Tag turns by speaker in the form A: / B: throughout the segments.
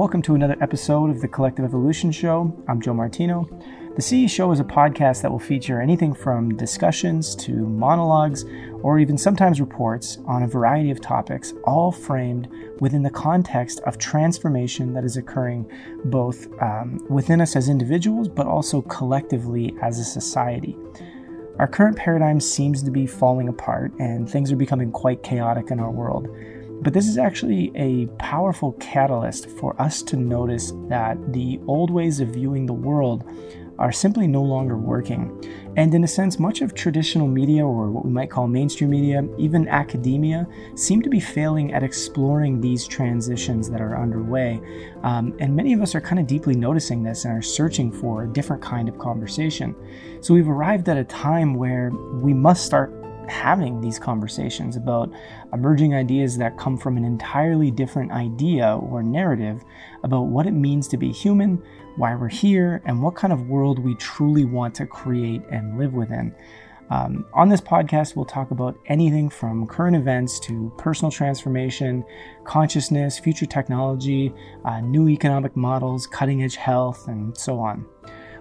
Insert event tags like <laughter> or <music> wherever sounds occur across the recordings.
A: welcome to another episode of the Collective Evolution Show. I'm Joe Martino. The CE Show is a podcast that will feature anything from discussions to monologues or even sometimes reports on a variety of topics, all framed within the context of transformation that is occurring both um, within us as individuals but also collectively as a society. Our current paradigm seems to be falling apart and things are becoming quite chaotic in our world. But this is actually a powerful catalyst for us to notice that the old ways of viewing the world are simply no longer working. And in a sense, much of traditional media, or what we might call mainstream media, even academia, seem to be failing at exploring these transitions that are underway. Um, and many of us are kind of deeply noticing this and are searching for a different kind of conversation. So we've arrived at a time where we must start having these conversations about emerging ideas that come from an entirely different idea or narrative about what it means to be human, why we're here, and what kind of world we truly want to create and live within. Um, on this podcast, we'll talk about anything from current events to personal transformation, consciousness, future technology, uh, new economic models, cutting edge health, and so on.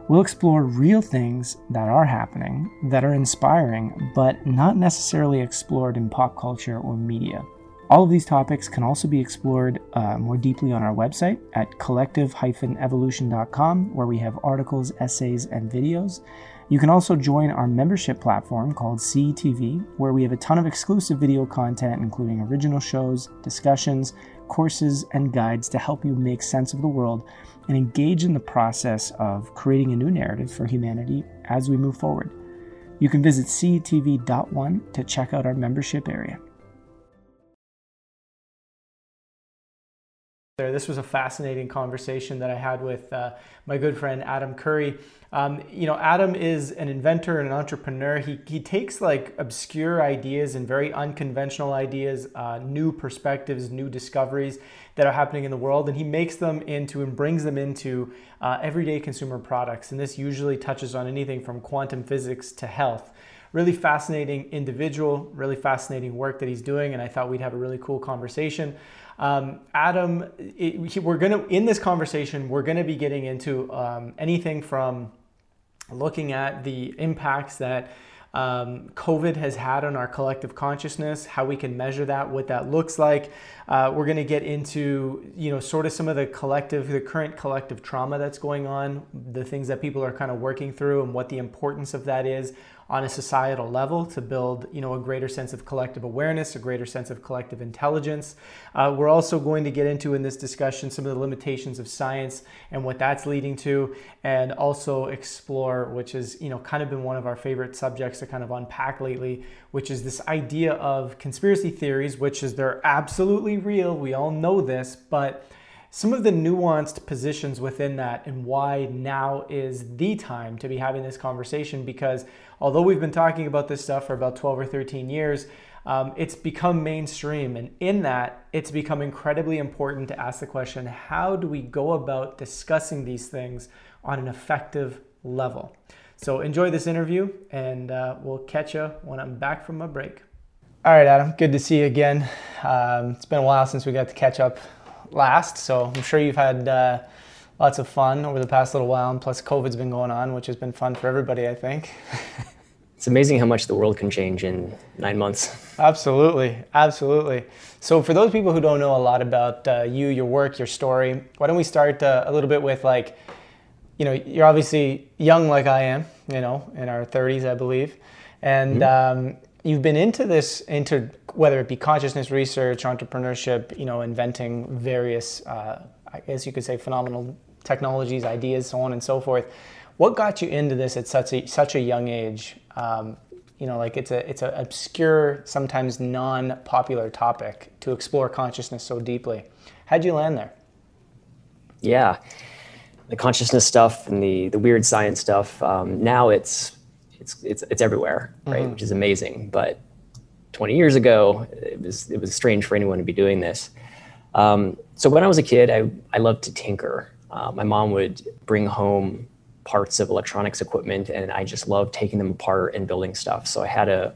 A: We'll explore real things that are happening, that are inspiring, but not necessarily explored in pop culture or media. All of these topics can also be explored uh, more deeply on our website at collective-evolution.com, where we have articles, essays, and videos. You can also join our membership platform called CETV, where we have a ton of exclusive video content, including original shows, discussions, courses, and guides to help you make sense of the world and engage in the process of creating a new narrative for humanity as we move forward. You can visit CETV.one to check out our membership area. This was a fascinating conversation that I had with uh, my good friend Adam Curry. Um, you know, Adam is an inventor and an entrepreneur. He, he takes like obscure ideas and very unconventional ideas, uh, new perspectives, new discoveries that are happening in the world, and he makes them into and brings them into uh, everyday consumer products. And this usually touches on anything from quantum physics to health. Really fascinating individual, really fascinating work that he's doing, and I thought we'd have a really cool conversation. Um, Adam, it, we're gonna in this conversation, we're gonna be getting into um, anything from looking at the impacts that um, COVID has had on our collective consciousness, how we can measure that, what that looks like. Uh, we're going to get into, you know, sort of some of the collective, the current collective trauma that's going on, the things that people are kind of working through, and what the importance of that is on a societal level to build you know a greater sense of collective awareness a greater sense of collective intelligence. Uh, we're also going to get into in this discussion some of the limitations of science and what that's leading to and also explore which is you know kind of been one of our favorite subjects to kind of unpack lately which is this idea of conspiracy theories which is they're absolutely real. We all know this but some of the nuanced positions within that and why now is the time to be having this conversation because although we've been talking about this stuff for about 12 or 13 years, um, it's become mainstream. And in that, it's become incredibly important to ask the question how do we go about discussing these things on an effective level? So enjoy this interview, and uh, we'll catch you when I'm back from my break. All right, Adam, good to see you again. Um, it's been a while since we got to catch up last, so I'm sure you've had. Uh, lots of fun over the past little while, and plus COVID's been going on, which has been fun for everybody, I think. <laughs>
B: it's amazing how much the world can change in nine months.
A: Absolutely, absolutely. So, for those people who don't know a lot about uh, you, your work, your story, why don't we start uh, a little bit with like, you know, you're obviously young like I am, you know, in our 30s, I believe, and mm-hmm. um, you've been into this, into whether it be consciousness research, entrepreneurship, you know, inventing various, uh, I guess you could say, phenomenal technologies, ideas, so on and so forth. What got you into this at such a such a young age? Um, you know, like it's a it's an obscure, sometimes non-popular topic to explore consciousness so deeply. How'd you land there?
B: Yeah, the consciousness stuff and the the weird science stuff. Um, now it's it's it's it's everywhere, right? Mm-hmm. Which is amazing. But 20 years ago, it was it was strange for anyone to be doing this. Um, so when I was a kid, I I loved to tinker. Uh, my mom would bring home parts of electronics equipment, and I just loved taking them apart and building stuff. So I had a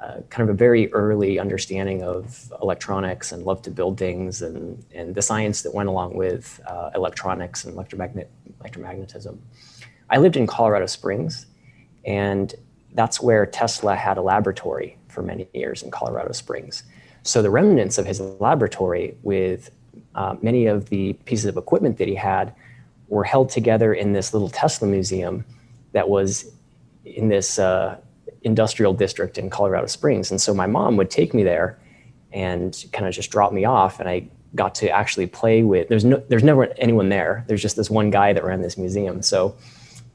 B: uh, kind of a very early understanding of electronics and love to build things and, and the science that went along with uh, electronics and electromagnet- electromagnetism. I lived in Colorado Springs, and that's where Tesla had a laboratory for many years in Colorado Springs. So the remnants of his laboratory with uh, many of the pieces of equipment that he had were held together in this little Tesla museum that was in this uh, industrial district in Colorado Springs. And so my mom would take me there and kind of just drop me off. And I got to actually play with, there's no, there's never anyone there. There's just this one guy that ran this museum. So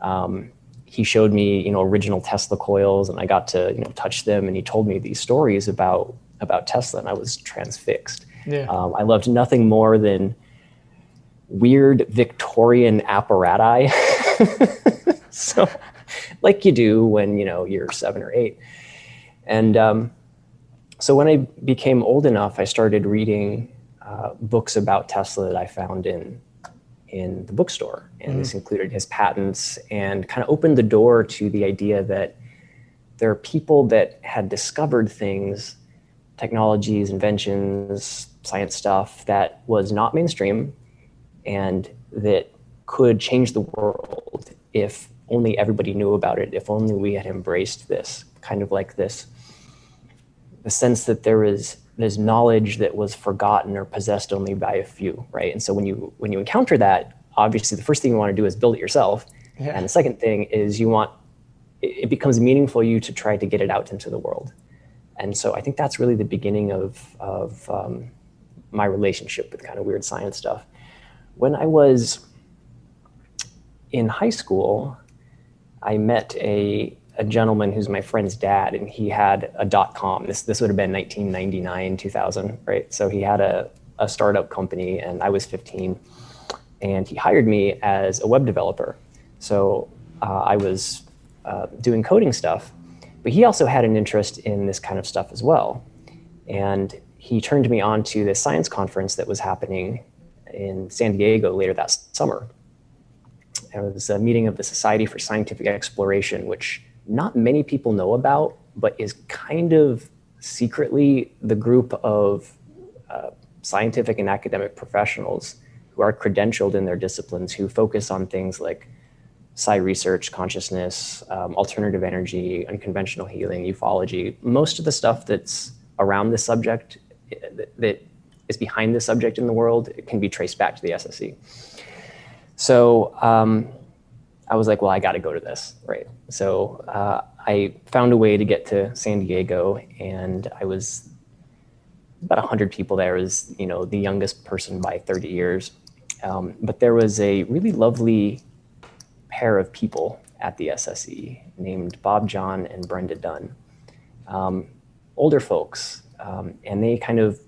B: um, he showed me, you know, original Tesla coils and I got to, you know, touch them. And he told me these stories about, about Tesla and I was transfixed. Yeah. Um, I loved nothing more than weird Victorian apparatus. <laughs> so like you do when you know you're seven or eight. And um, so when I became old enough, I started reading uh, books about Tesla that I found in in the bookstore, and mm. this included his patents, and kind of opened the door to the idea that there are people that had discovered things, technologies, inventions, science stuff that was not mainstream, and that could change the world if only everybody knew about it, if only we had embraced this, kind of like this, the sense that there is this knowledge that was forgotten or possessed only by a few, right? And so when you when you encounter that, obviously the first thing you want to do is build it yourself, yeah. and the second thing is you want it becomes meaningful to you to try to get it out into the world. And so I think that's really the beginning of of um, my relationship with kind of weird science stuff. When I was in high school, I met a, a gentleman who's my friend's dad, and he had a dot com. This this would have been 1999, 2000, right? So he had a, a startup company, and I was 15, and he hired me as a web developer. So uh, I was uh, doing coding stuff, but he also had an interest in this kind of stuff as well, and he turned me on to this science conference that was happening in San Diego later that summer it was a meeting of the Society for Scientific Exploration, which not many people know about, but is kind of secretly the group of uh, scientific and academic professionals who are credentialed in their disciplines who focus on things like psi research, consciousness, um, alternative energy, unconventional healing, ufology. Most of the stuff that's around this subject, that is behind this subject in the world, can be traced back to the SSE. So um, I was like, well, I got to go to this, right? So uh, I found a way to get to San Diego, and I was about 100 people there. I was, you know, the youngest person by 30 years. Um, but there was a really lovely pair of people at the SSE named Bob Jahn and Brenda Dunne. Um, older folks, um, and they kind of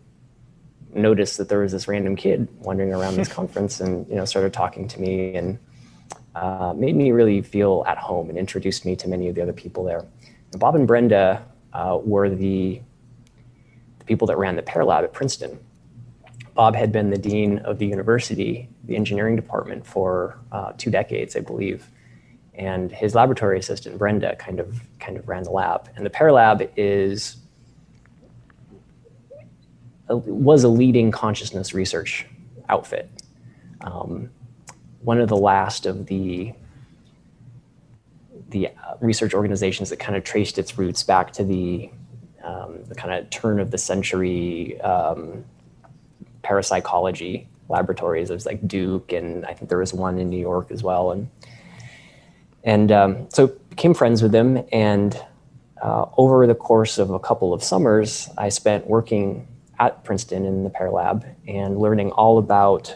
B: noticed that there was this random kid wandering around this <laughs> conference and you know started talking to me and uh, made me really feel at home and introduced me to many of the other people there. And Bob and Brenda uh, were the, the people that ran the PEAR Lab at Princeton. Bob had been the dean of the university, the engineering department, for uh, two decades, I believe. And his laboratory assistant, Brenda, kind of kind of ran the lab. And the PEAR Lab is was a leading consciousness research outfit. Um, one of the last of the the uh, research organizations that kind of traced its roots back to the, um, the kind of turn of the century um, parapsychology laboratories. There's like Duke, and I think there was one in New York as well. And and um, so became friends with them. And uh, over the course of a couple of summers, I spent working at Princeton in the PEAR Lab and learning all about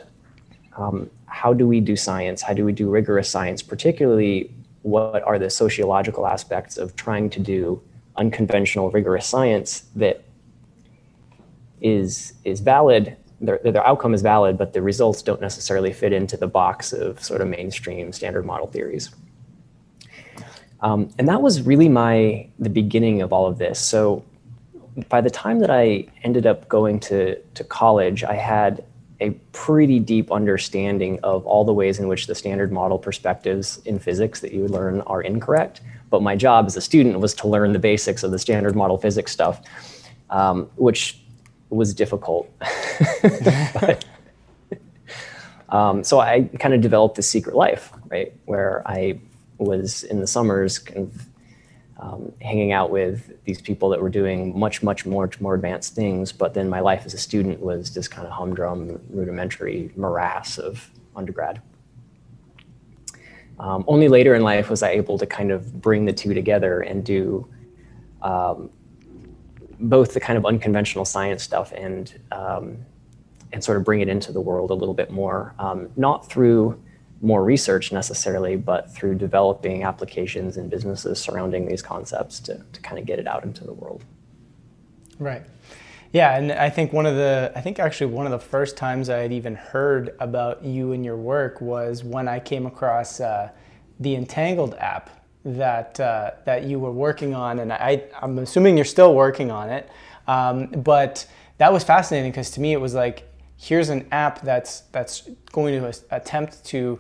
B: um, how do we do science, how do we do rigorous science, particularly what are the sociological aspects of trying to do unconventional rigorous science that is is valid? Their, their outcome is valid but the results don't necessarily fit into the box of sort of mainstream standard model theories. Um, and that was really my the beginning of all of this. So by the time that I ended up going to, to college, I had a pretty deep understanding of all the ways in which the standard model perspectives in physics that you learn are incorrect. But my job as a student was to learn the basics of the standard model physics stuff, um, which was difficult. <laughs> but, um, so I kind of developed this secret life, right, where I was in the summers kind of um, hanging out with these people that were doing much, much more, more advanced things. But then my life as a student was this kind of humdrum, rudimentary morass of undergrad. Um, only later in life was I able to kind of bring the two together and do um, both the kind of unconventional science stuff and um, and sort of bring it into the world a little bit more, um, not through more research necessarily, but through developing applications and businesses surrounding these concepts to, to kind of get it out into the world.
A: Right. Yeah, and I think one of the, I think actually one of the first times I had even heard about you and your work was when I came across uh, the Entangled app that uh, that you were working on, and I, I'm assuming you're still working on it. Um, but that was fascinating because to me it was like here's an app that's that's going to attempt to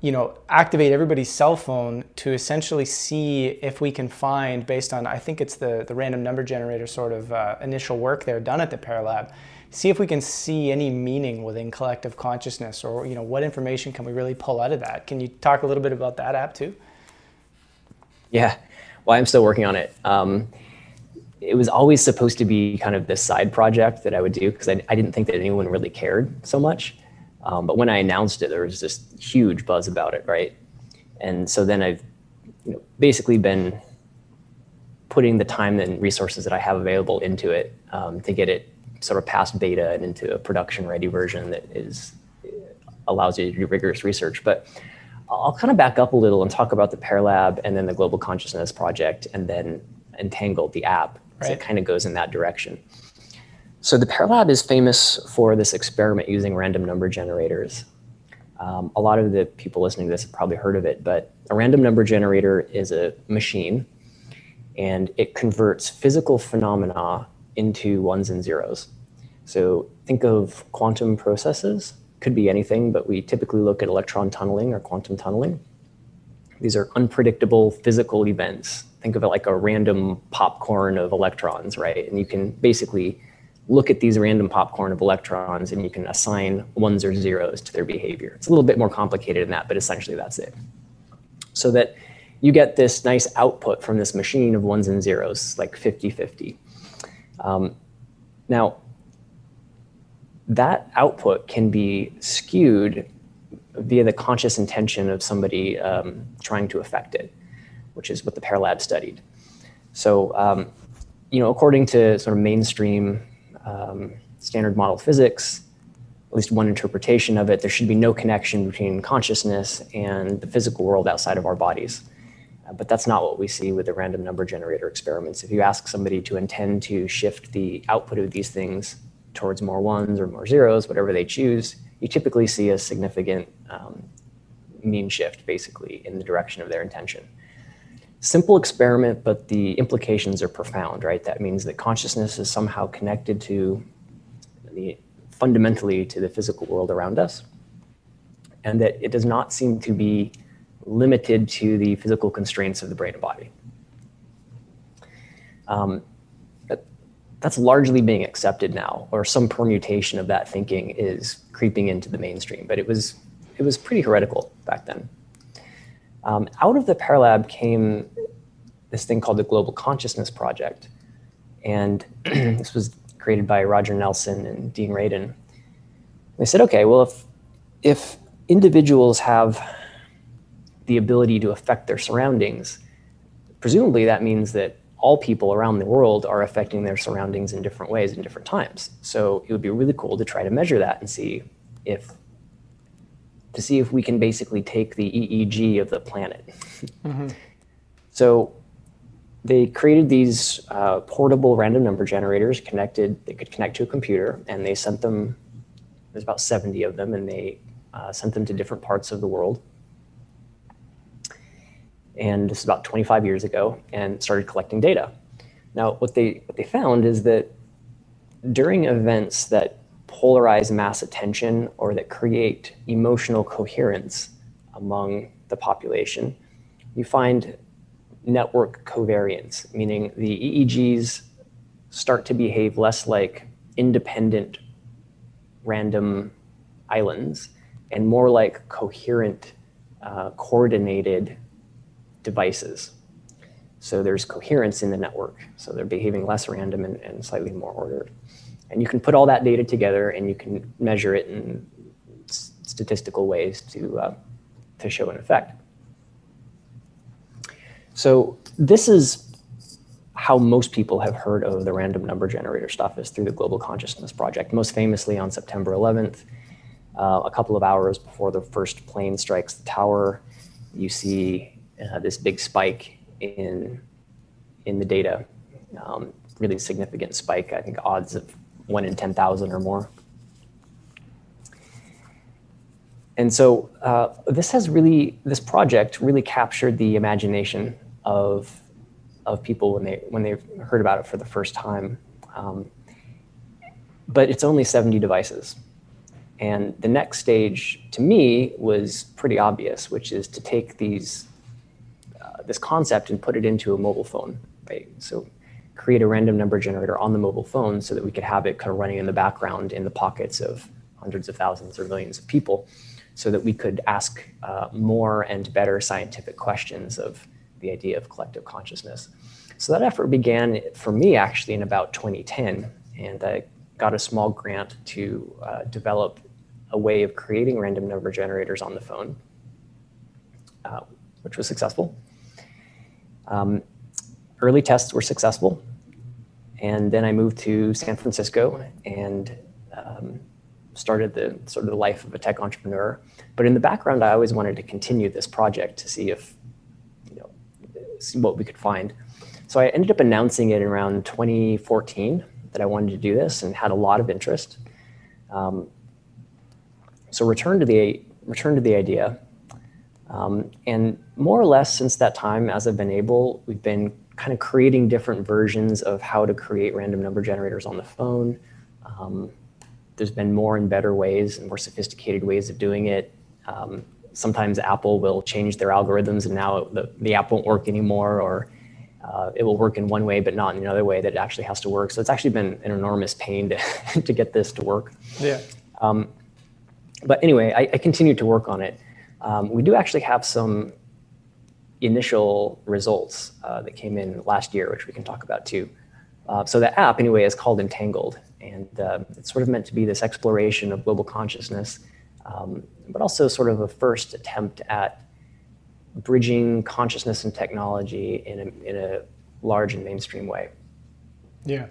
A: you know activate everybody's cell phone to essentially see if we can find based on i think it's the the random number generator sort of uh, initial work there done at the PEAR Lab see if we can see any meaning within collective consciousness or you know what information can we really pull out of that? Can you talk a little bit about that app too?
B: Yeah. Well i'm still working on it. Um, it was always supposed to be kind of this side project that I would do because I, I, didn't think that anyone really cared so much. Um, but when I announced it, there was this huge buzz about it, right? And so then I've you know, basically been putting the time and resources that I have available into it um, to get it sort of past beta and into a production ready version that is allows you to do rigorous research. But I'll kind of back up a little and talk about the PEAR Lab and then the Global Consciousness Project and then Entangled, the app. Right. So it kind of goes in that direction. So the PEAR Lab is famous for this experiment using random number generators. Um, a lot of the people listening to this have probably heard of it, but a random number generator is a machine and it converts physical phenomena into ones and zeros. So think of quantum processes, could be anything, but we typically look at electron tunneling or quantum tunneling. These are unpredictable physical events think of it like a random popcorn of electrons, right? And you can basically look at these random popcorn of electrons and you can assign ones or zeros to their behavior. It's a little bit more complicated than that, but essentially that's it. So that you get this nice output from this machine of ones and zeros, like 50-50. Um, now, that output can be skewed via the conscious intention of somebody um, trying to affect it which is what the PEAR Lab studied. So, um, you know, according to sort of mainstream um, standard model physics, at least one interpretation of it, there should be no connection between consciousness and the physical world outside of our bodies. Uh, but that's not what we see with the random number generator experiments. If you ask somebody to intend to shift the output of these things towards more ones or more zeros, whatever they choose, you typically see a significant um, mean shift, basically, in the direction of their intention simple experiment, but the implications are profound, right? That means that consciousness is somehow connected to the fundamentally to the physical world around us, and that it does not seem to be limited to the physical constraints of the brain and body. Um, that, that's largely being accepted now, or some permutation of that thinking is creeping into the mainstream, but it was it was pretty heretical back then. Um, out of the PEAR Lab came this thing called the Global Consciousness Project. And <clears throat> this was created by Roger Nelson and Dean Radin. They said, okay, well, if, if individuals have the ability to affect their surroundings, presumably that means that all people around the world are affecting their surroundings in different ways in different times. So it would be really cool to try to measure that and see if to see if we can basically take the EEG of the planet. Mm-hmm. So they created these uh, portable random number generators connected, they could connect to a computer, and they sent them, there's about 70 of them, and they uh, sent them to different parts of the world. And this is about 25 years ago, and started collecting data. Now, what they, what they found is that during events that polarize mass attention or that create emotional coherence among the population, you find network covariance, meaning the EEGs start to behave less like independent random islands and more like coherent, uh, coordinated devices. So there's coherence in the network. So they're behaving less random and, and slightly more ordered. And you can put all that data together and you can measure it in statistical ways to, uh, to show an effect. So this is how most people have heard of the random number generator stuff is through the Global Consciousness Project, most famously on September 11th, uh, a couple of hours before the first plane strikes the tower. You see uh, this big spike in, in the data, um, really significant spike, I think odds of one in 10,000 or more. And so uh, this has really, this project really captured the imagination of, of people when they, when they heard about it for the first time. Um, but it's only 70 devices. And the next stage to me was pretty obvious, which is to take these, uh, this concept and put it into a mobile phone, right? So create a random number generator on the mobile phone so that we could have it kind of running in the background in the pockets of hundreds of thousands or millions of people so that we could ask uh, more and better scientific questions of the idea of collective consciousness. So that effort began for me actually in about 2010, and I got a small grant to uh, develop a way of creating random number generators on the phone, uh, which was successful. Um, early tests were successful, and then I moved to San Francisco and um, started the sort of the life of a tech entrepreneur. But in the background, I always wanted to continue this project to see if, you know, see what we could find. So I ended up announcing it around 2014 that I wanted to do this and had a lot of interest. Um, so return to the return to the idea. Um, and more or less since that time, as I've been able, we've been kind of creating different versions of how to create random number generators on the phone. Um, there's been more and better ways and more sophisticated ways of doing it. Um, sometimes Apple will change their algorithms and now the, the app won't work anymore or uh, it will work in one way but not in another way that it actually has to work. So it's actually been an enormous pain to, <laughs> to get this to work.
A: Yeah.
B: Um, but anyway, I, I continue to work on it. Um, we do actually have some initial results uh, that came in last year, which we can talk about too. Uh, so the app, anyway, is called Entangled, and uh, it's sort of meant to be this exploration of global consciousness um, but also sort of a first attempt at bridging consciousness and technology in a, large and mainstream way.
A: Yeah.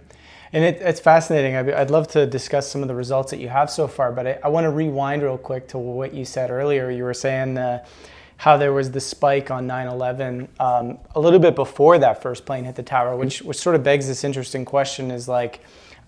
A: And it, it's fascinating. I'd, love to discuss some of the results that you have so far, but I, I want to rewind real quick to what you said earlier. You were saying uh, how there was the spike on 9 11 um, a little bit before that first plane hit the tower, which, which sort of begs this interesting question is like,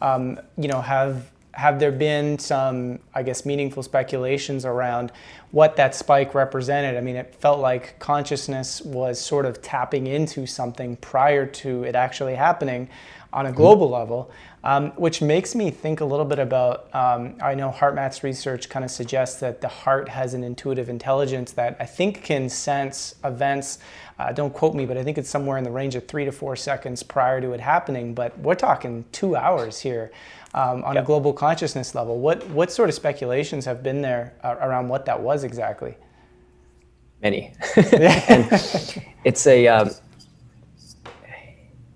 A: um, you know, have have there been some, I guess, meaningful speculations around what that spike represented? I mean, it felt like consciousness was sort of tapping into something prior to it actually happening on a mm-hmm. global mm-hmm. level, um, which makes me think a little bit about. Um, I know HeartMath's research kind of suggests that the heart has an intuitive intelligence that I think can sense events. Uh, don't quote me, but I think it's somewhere in the range of three to four seconds prior to it happening. But we're talking two hours here um, on yep. a global consciousness level. What what sort of speculations have been there uh, around what that was exactly?
B: Many. <laughs> it's a um,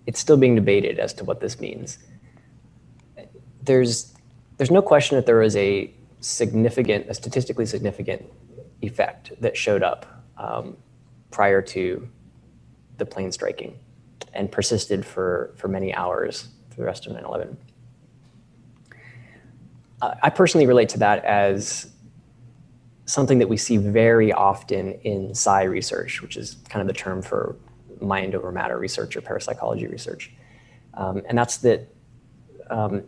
B: it's still being debated as to what this means. There's there's no question that there was a significant, a statistically significant effect that showed up um, prior to the plane striking and persisted for, for many hours for the rest of 9 11 uh, I personally relate to that as something that we see very often in psi research, which is kind of the term for mind over matter research or parapsychology research. Um, and that's that um,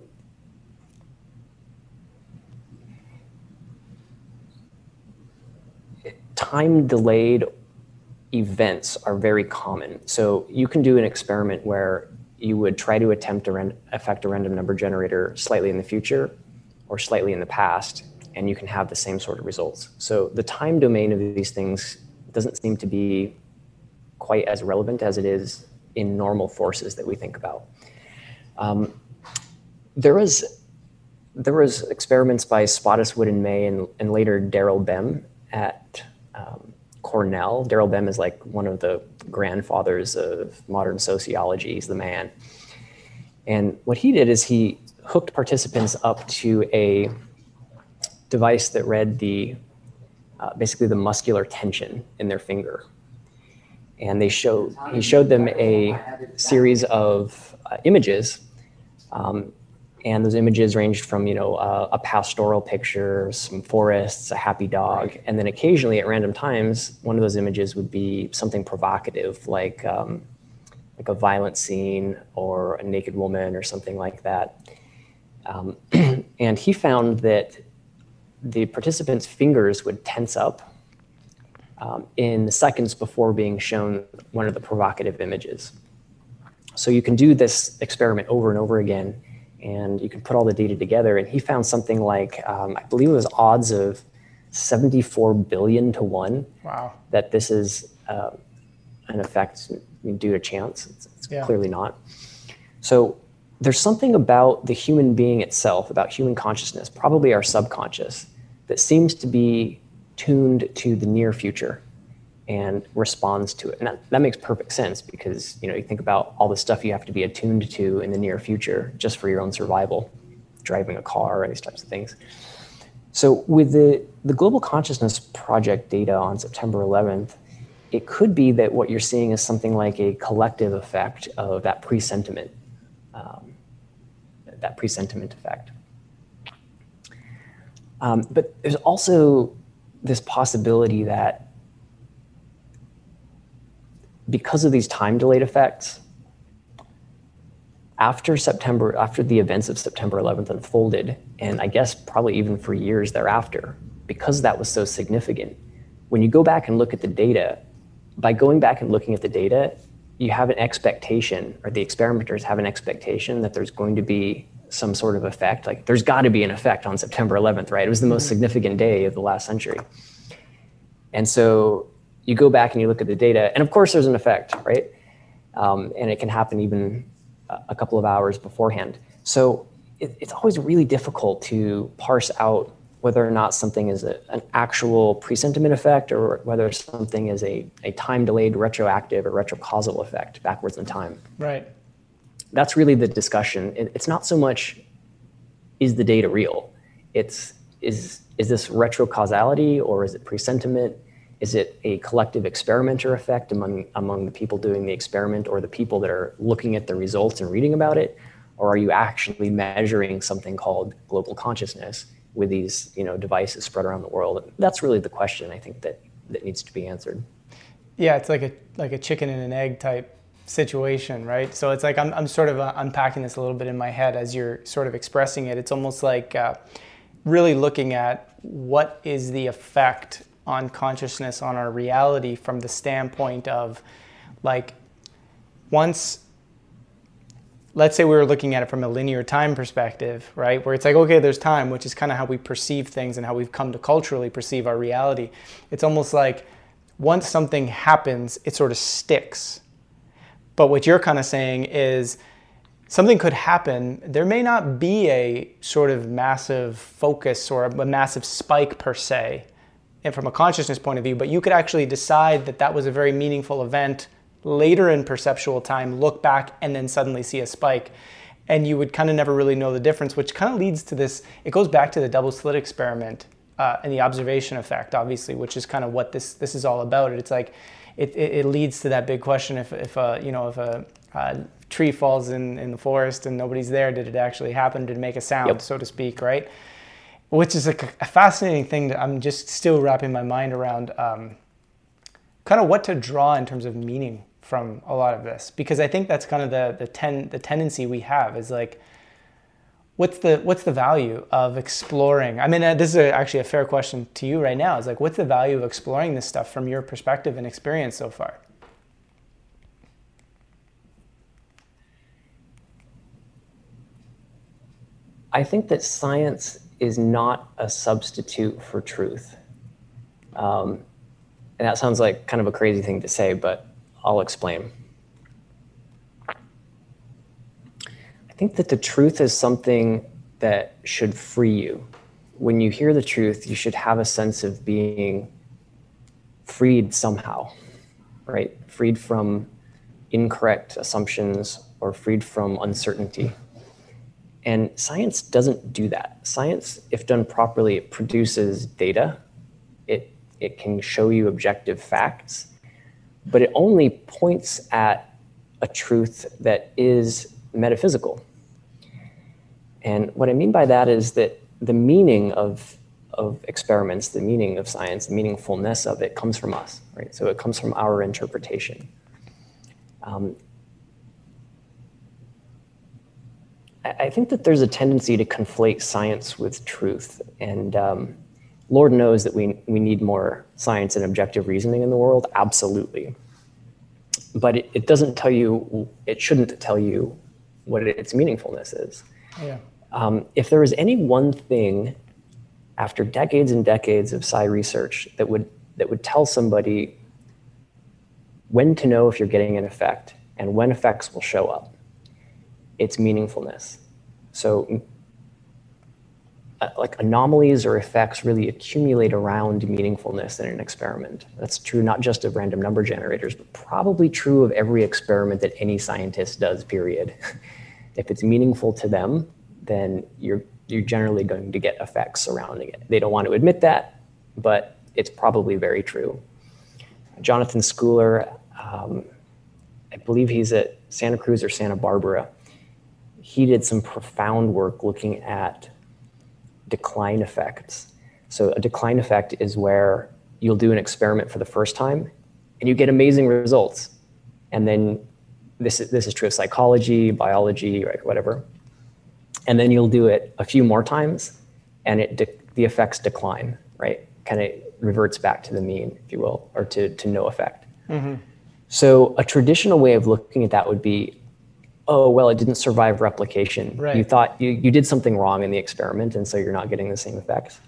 B: time delayed events are very common. So you can do an experiment where you would try to attempt to affect a random number generator slightly in the future or slightly in the past, and you can have the same sort of results. So the time domain of these things doesn't seem to be quite as relevant as it is in normal forces that we think about. Um, there was there was experiments by Spottiswoode and May and, and later Daryl Bem at Cornell. Daryl Bem is like one of the grandfathers of modern sociology. He's the man. And what he did is he hooked participants up to a device that read the uh, basically the muscular tension in their finger. And they showed he showed them a series of uh, images um, and those images ranged from you know uh, a pastoral picture some forests a happy dog. And then occasionally at random times one of those images would be something provocative like um, like a violent scene or a naked woman or something like that. Um, <clears throat> and he found that the participants fingers would tense up um, in the seconds before being shown one of the provocative images. So you can do this experiment over and over again and you can put all the data together. And he found something like, um, I believe it was odds of 74 billion to one.
A: Wow.
B: That this is uh, an effect due to chance. It's, it's yeah. clearly not. So there's something about the human being itself, about human consciousness, probably our subconscious, that seems to be tuned to the near future and responds to it. And that, that makes perfect sense because you know you think about all the stuff you have to be attuned to in the near future just for your own survival, driving a car, these types of things. So with the, the Global Consciousness Project data on September 11th, it could be that what you're seeing is something like a collective effect of that presentiment, um, that presentiment effect. Um, but there's also this possibility that because of these time delayed effects, after September, after the events of September 11th unfolded, and I guess probably even for years thereafter, because that was so significant, when you go back and look at the data, by going back and looking at the data, you have an expectation, or the experimenters have an expectation that there's going to be some sort of effect. Like there's got to be an effect on September 11th, right? It was the most mm-hmm. significant day of the last century. And so you go back and you look at the data, and of course there's an effect, right? Um, and it can happen even a couple of hours beforehand. So it, it's always really difficult to parse out whether or not something is a, an actual presentiment effect or whether something is a, a time delayed retroactive or retrocausal effect backwards in time.
A: Right.
B: That's really the discussion. It, it's not so much is the data real? It's is is this retrocausality or is it presentiment? Is it a collective experimenter effect among, among the people doing the experiment or the people that are looking at the results and reading about it? Or are you actually measuring something called global consciousness with these you know, devices spread around the world? That's really the question I think that, that needs to be answered.
A: Yeah, it's like a, like a chicken and an egg type situation, right? So it's like I'm, I'm sort of uh, unpacking this a little bit in my head as you're sort of expressing it. It's almost like uh, really looking at what is the effect on consciousness, on our reality from the standpoint of like once let's say we were looking at it from a linear time perspective, right? Where it's like, okay, there's time, which is kind of how we perceive things and how we've come to culturally perceive our reality. It's almost like once something happens, it sort of sticks. But what you're kind of saying is something could happen. There may not be a sort of massive focus or a massive spike per se, and from a consciousness point of view, but you could actually decide that that was a very meaningful event later in perceptual time, look back, and then suddenly see a spike. And you would kind of never really know the difference, which kind of leads to this. It goes back to the double slit experiment uh, and the observation effect, obviously, which is kind of what this this is all about. It's like it, it, it leads to that big question: if if a you know if a, tree falls in in the forest and nobody's there, did it actually happen? Did it make a sound, yep. so to speak, right? Which is a, a, fascinating thing that I'm just still wrapping my mind around. Um, kind of what to draw in terms of meaning from a lot of this, because I think that's kind of the the ten the tendency we have is like, what's the what's the value of exploring? I mean, uh, this is a, actually a fair question to you right now. Is like, what's the value of exploring this stuff from your perspective and experience so far?
B: I think that science is not a substitute for truth. Um, and that sounds like kind of a crazy thing to say, but I'll explain. I think that the truth is something that should free you. When you hear the truth, you should have a sense of being freed somehow, right? Freed from incorrect assumptions or freed from uncertainty. And science doesn't do that. Science, if done properly, it produces data. It, it can show you objective facts, but it only points at a truth that is metaphysical. And what I mean by that is that the meaning of, of experiments, the meaning of science, the meaningfulness of it comes from us, right? So it comes from our interpretation. Um, I think that there's a tendency to conflate science with truth. And um, Lord knows that we, we need more science and objective reasoning in the world, absolutely. But it, it doesn't tell you, it shouldn't tell you what its meaningfulness is. Yeah. Um, if there was any one thing after decades and decades of psi research that would, that would tell somebody when to know if you're getting an effect and when effects will show up, its meaningfulness. So uh, like anomalies or effects really accumulate around meaningfulness in an experiment. That's true not just of random number generators, but probably true of every experiment that any scientist does, period. <laughs> if it's meaningful to them, then you're, you're generally going to get effects surrounding it. They don't want to admit that, but it's probably very true. Jonathan Schooler, um, I believe he's at Santa Cruz or Santa Barbara he did some profound work looking at decline effects. So a decline effect is where you'll do an experiment for the first time and you get amazing results. And then this is, this is true of psychology, biology, right, whatever. And then you'll do it a few more times and it de- the effects decline, right? Kind of reverts back to the mean, if you will, or to, to no effect. Mm-hmm. So a traditional way of looking at that would be oh well it didn't survive replication. Right. you thought you, you did something wrong in the experiment and so you're not getting the same effects.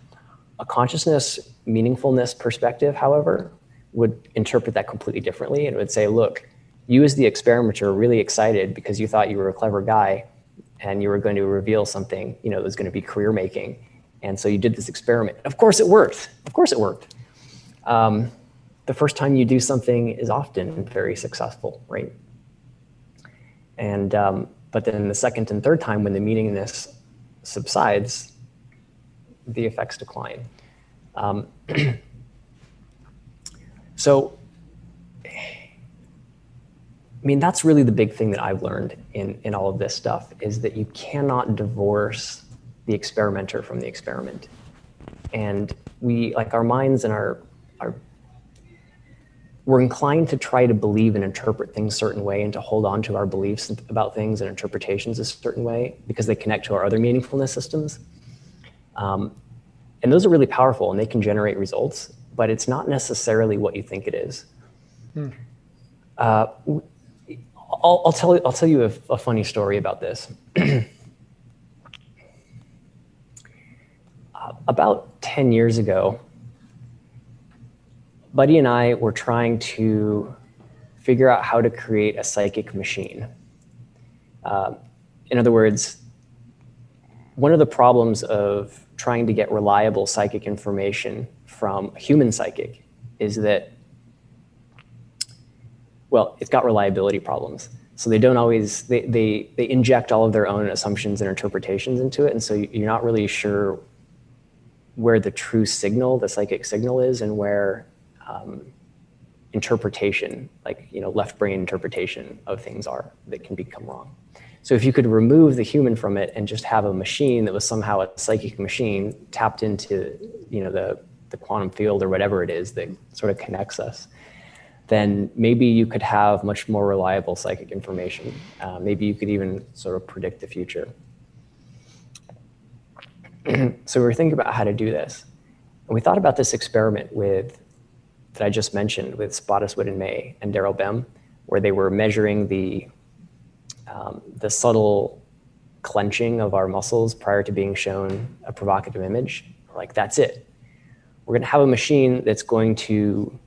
B: A consciousness meaningfulness perspective however would interpret that completely differently and would say look you as the experimenter are really excited because you thought you were a clever guy and you were going to reveal something you know that was going to be career making. And so you did this experiment. Of course it worked. Of course it worked. Um, the first time you do something is often very successful right and um, but then the second and third time, when the meaningness subsides, the effects decline. Um, <clears throat> so, I mean, that's really the big thing that I've learned in, in all of this stuff is that you cannot divorce the experimenter from the experiment. And we, like our minds and our, our we're inclined to try to believe and interpret things a certain way and to hold on to our beliefs about things and interpretations a certain way because they connect to our other meaningfulness systems. Um, and those are really powerful and they can generate results, but it's not necessarily what you think it is. Hmm. Uh, I'll, I'll, tell, I'll tell you a, a funny story about this. <clears throat> uh, about 10 years ago, Buddy and I were trying to figure out how to create a psychic machine. Uh, in other words, one of the problems of trying to get reliable psychic information from a human psychic is that, well, it's got reliability problems. So they don't always, they, they, they inject all of their own assumptions and interpretations into it. And so you're not really sure where the true signal, the psychic signal is, and where um, interpretation, like you know, left brain interpretation of things are that can become wrong. So if you could remove the human from it and just have a machine that was somehow a psychic machine tapped into you know the the quantum field or whatever it is that sort of connects us, then maybe you could have much more reliable psychic information. Uh, maybe you could even sort of predict the future. <clears throat> so we were thinking about how to do this. And we thought about this experiment with that I just mentioned with Spottiswoode and May and Daryl Bem, where they were measuring the, um, the subtle clenching of our muscles prior to being shown a provocative image. Like, that's it. We're going to have a machine that's going to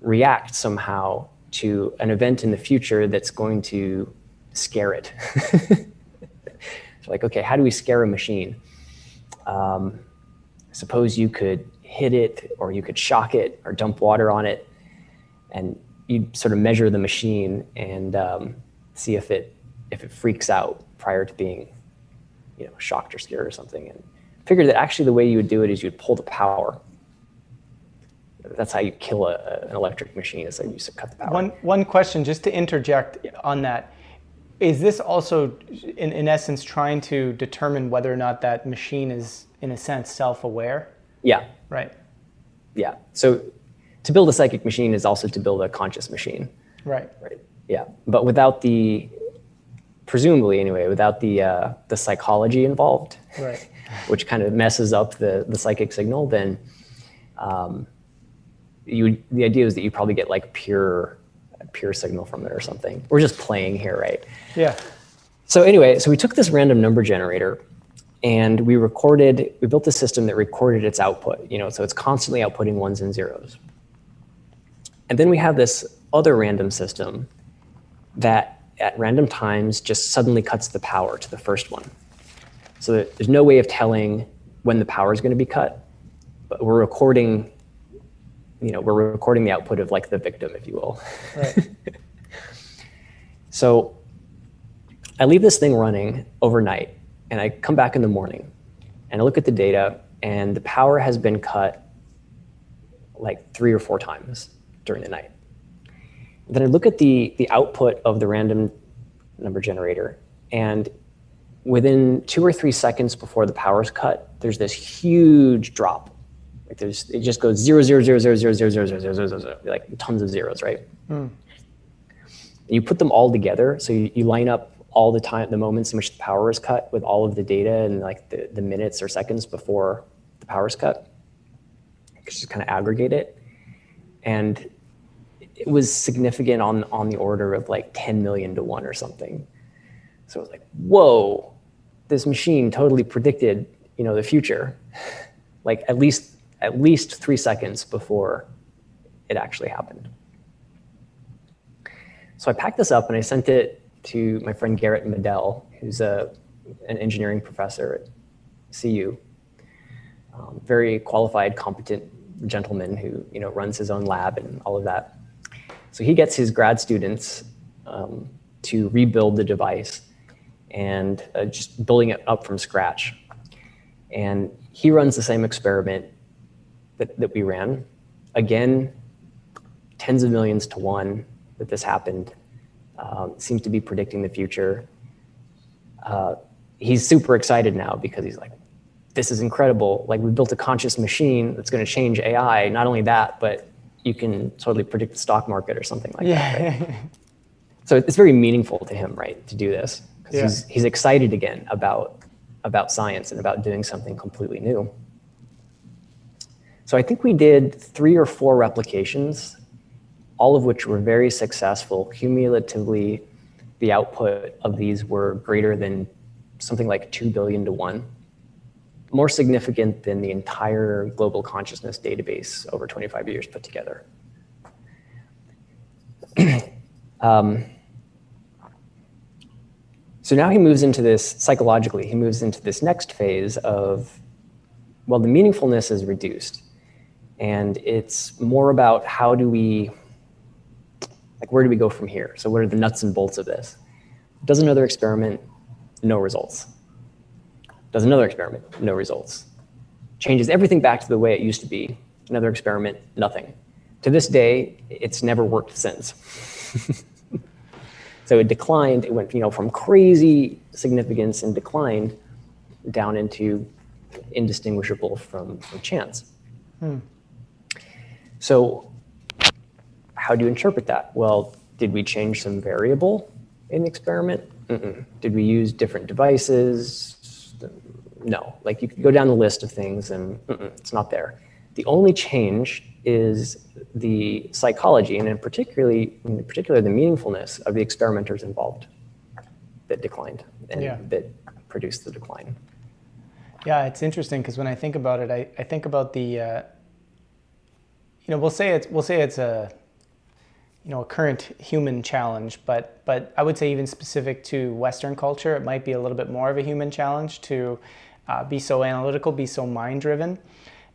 B: react somehow to an event in the future that's going to scare it. so <laughs> like, okay, how do we scare a machine? Um, suppose you could hit it or you could shock it or dump water on it. And you sort of measure the machine and um, see if it if it freaks out prior to being you know shocked or scared or something. And figure that actually the way you would do it is you'd pull the power. That's how you kill a, an electric machine is that you used to cut the power.
A: One one question just to interject on that. Is this also in, in essence trying to determine whether or not that machine is in a sense self-aware?
B: Yeah
A: right
B: yeah so to build a psychic machine is also to build a conscious machine.
A: Right.
B: Right. Yeah. But without the, presumably anyway, without the uh, the psychology involved,
A: right. <laughs>
B: which kind of messes up the the psychic signal, then um, you the idea is that you probably get like pure pure signal from it or something. We're just playing here, right?
A: Yeah.
B: So anyway, so we took this random number generator and we recorded we built a system that recorded its output you know so it's constantly outputting ones and zeros and then we have this other random system that at random times just suddenly cuts the power to the first one. So there's no way of telling when the power is going to be cut, but we're recording, you know, we're recording the output of like the victim, if you will. Right. <laughs> so I leave this thing running overnight and I come back in the morning and I look at the data and the power has been cut like three or four times during the night. Then I look at the, the output of the random number generator, and within two or three seconds before the power is cut, there's this huge drop. Like there's, it just goes zero, zero, zero, zero, zero, zero, zero, zero, zero, zero, zero, like tons of zeros, right? Mm. You put them all together, so you, you line up all the time, the moments in which the power is cut with all of the data and like the, the minutes or seconds before the power is cut. Just kind of aggregate it. And it was significant on on the order of like 10 million to one or something. So it was like, whoa, this machine totally predicted, you know, the future, <laughs> like at least at least three seconds before it actually happened. So I packed this up and I sent it to my friend Garret Moddel, who's a an engineering professor at CU, um, very qualified, competent gentleman who you know runs his own lab and all of that. So he gets his grad students um, to rebuild the device and uh, just building it up from scratch. And he runs the same experiment that, that we ran. Again, tens of millions to one that this happened. Um, seems to be predicting the future. Uh, he's super excited now because he's like, this is incredible. Like we built a conscious machine that's going to change AI. Not only that, but you can totally predict the stock market or something like yeah. that. Right? <laughs> so it's very meaningful to him, right, to do this because yeah. he's he's excited again about about science and about doing something completely new. So I think we did three or four replications, all of which were very successful. Cumulatively, the output of these were greater than something like 2 billion to 1 more significant than the entire global consciousness database over 25 years put together. <clears throat> um, so now he moves into this, psychologically, he moves into this next phase of, well, the meaningfulness is reduced. And it's more about how do we, like, where do we go from here? So, what are the nuts and bolts of this? Does another experiment, no results does another experiment, no results. Changes everything back to the way it used to be. Another experiment, nothing. To this day, it's never worked since. <laughs> so it declined. It went, you know, from crazy significance and declined down into indistinguishable from, from chance. Hmm. So how do you interpret that? Well, did we change some variable in the experiment? Mm-mm. Did we use different devices? no. Like you could go down the list of things and it's not there. The only change is the psychology and in particularly, in particular, the meaningfulness of the experimenters involved that declined and yeah. that produced the decline.
A: Yeah, it's interesting because when I think about it, I, I think about the, uh, you know, we'll say it's we'll say it's a, you know, a current human challenge, but but I would say even specific to Western culture, it might be a little bit more of a human challenge to uh, be so analytical, be so mind driven,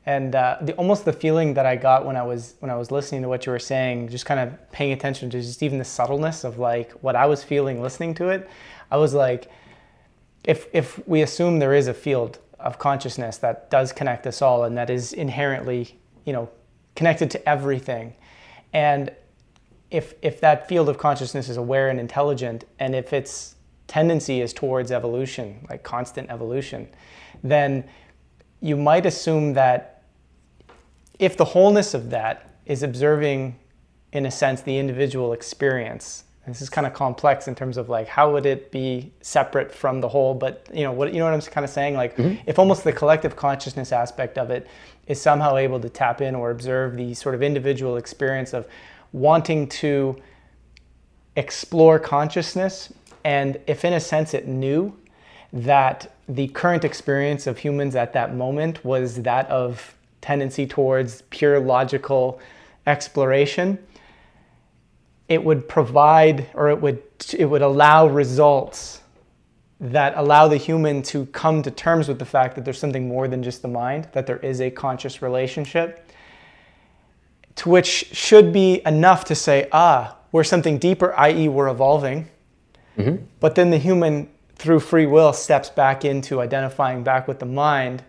A: and uh, the almost the feeling that I got when I was when I was listening to what you were saying, just kind of paying attention to just even the subtleness of like what I was feeling listening to it, I was like, if if we assume there is a field of consciousness that does connect us all and that is inherently, you know, connected to everything. And if if that field of consciousness is aware and intelligent and if its tendency is towards evolution, like constant evolution, then you might assume that if the wholeness of that is observing in a sense the individual experience this is kind of complex in terms of like how would it be separate from the whole but you know what you know what i'm kind of saying like mm-hmm. if almost the collective consciousness aspect of it is somehow able to tap in or observe the sort of individual experience of wanting to explore consciousness and if in a sense it knew that the current experience of humans at that moment was that of tendency towards pure logical exploration it would provide or it would it would allow results that allow the human to come to terms with the fact that there's something more than just the mind, that there is a conscious relationship, to which should be enough to say, ah, we're something deeper, i.e., we're evolving. Mm-hmm. But then the human, through free will, steps back into identifying back with the mind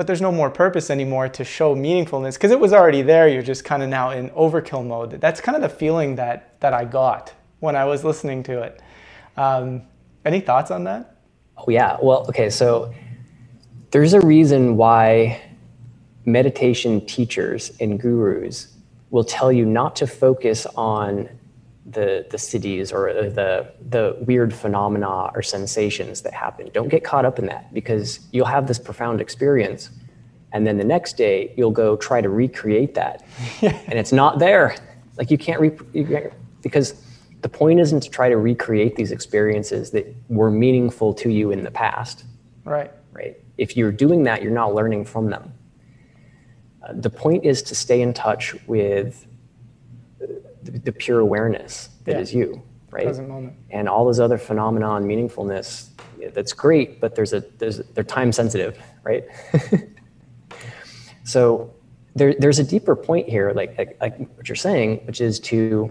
A: but there's no more purpose anymore to show meaningfulness because it was already there. You're just kind of now in overkill mode. That's kind of the feeling that that I got when I was listening to it. Um, any thoughts on that?
B: Oh yeah. Well, okay. So there's a reason why meditation teachers and gurus will tell you not to focus on the the siddhis or uh, the the weird phenomena or sensations that happen. Don't get caught up in that because you'll have this profound experience, and then the next day you'll go try to recreate that, <laughs> and it's not there. Like you can't, re- you can't because the point isn't to try to recreate these experiences that were meaningful to you in the past.
A: Right.
B: Right. If you're doing that, you're not learning from them. Uh, the point is to stay in touch with the, the pure awareness that yeah. is you, right?
A: Present moment.
B: And all those other phenomena and meaningfulness, that's great, but there's a there's they're time sensitive, right? <laughs> so there, there's a deeper point here, like, like like what you're saying, which is to,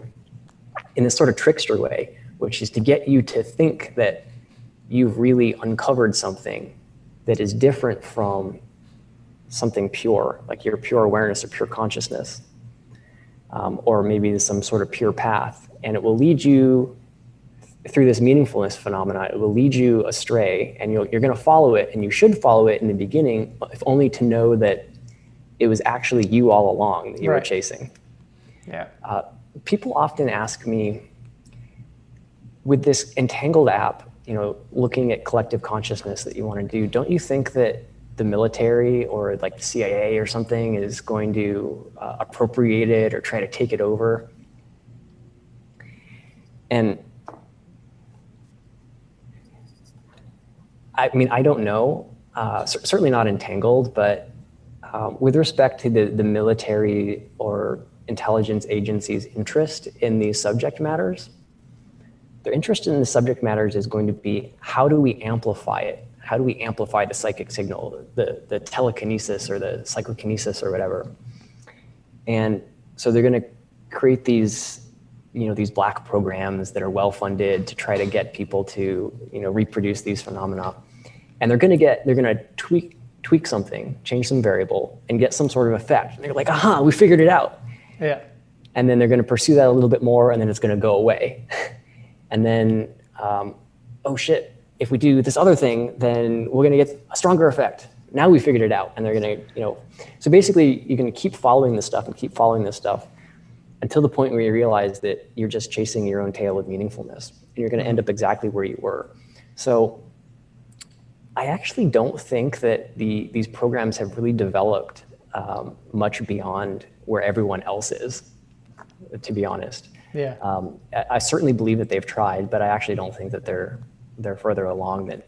B: in this sort of trickster way, which is to get you to think that you've really uncovered something that is different from something pure, like your pure awareness or pure consciousness um, or maybe some sort of pure path. And it will lead you through this meaningfulness phenomena, it will lead you astray and you are going to follow it. And you should follow it in the beginning, if only to know that it was actually you all along that you right. were chasing.
A: Yeah. Uh,
B: people often ask me, with this entangled app, you know, looking at collective consciousness that you want to do, don't you think that the military or like the CIA or something is going to uh, appropriate it or try to take it over. And I mean, I don't know, uh, certainly not entangled, but um, with respect to the, the military or intelligence agencies' interest in these subject matters, their interest in the subject matters is going to be how do we amplify it how do we amplify the psychic signal, the, the telekinesis or the psychokinesis or whatever. And so they're going to create these, you know, these black programs that are well funded to try to get people to, you know, reproduce these phenomena. And they're going to get, they're going to tweak, tweak something, change some variable, and get some sort of effect. And they're like, aha, we figured it out.
A: Yeah.
B: And then they're going to pursue that a little bit more, and then it's going to go away. <laughs> and then, um, oh shit, if we do this other thing, then we're going to get a stronger effect. Now we figured it out, and they're going to, you know. So basically, you can keep following this stuff and keep following this stuff until the point where you realize that you're just chasing your own tail of meaningfulness, and you're going to end up exactly where you were. So I actually don't think that the these programs have really developed um, much beyond where everyone else is, to be honest.
A: Yeah. Um,
B: I, I certainly believe that they've tried, but I actually don't think that they're they're further along than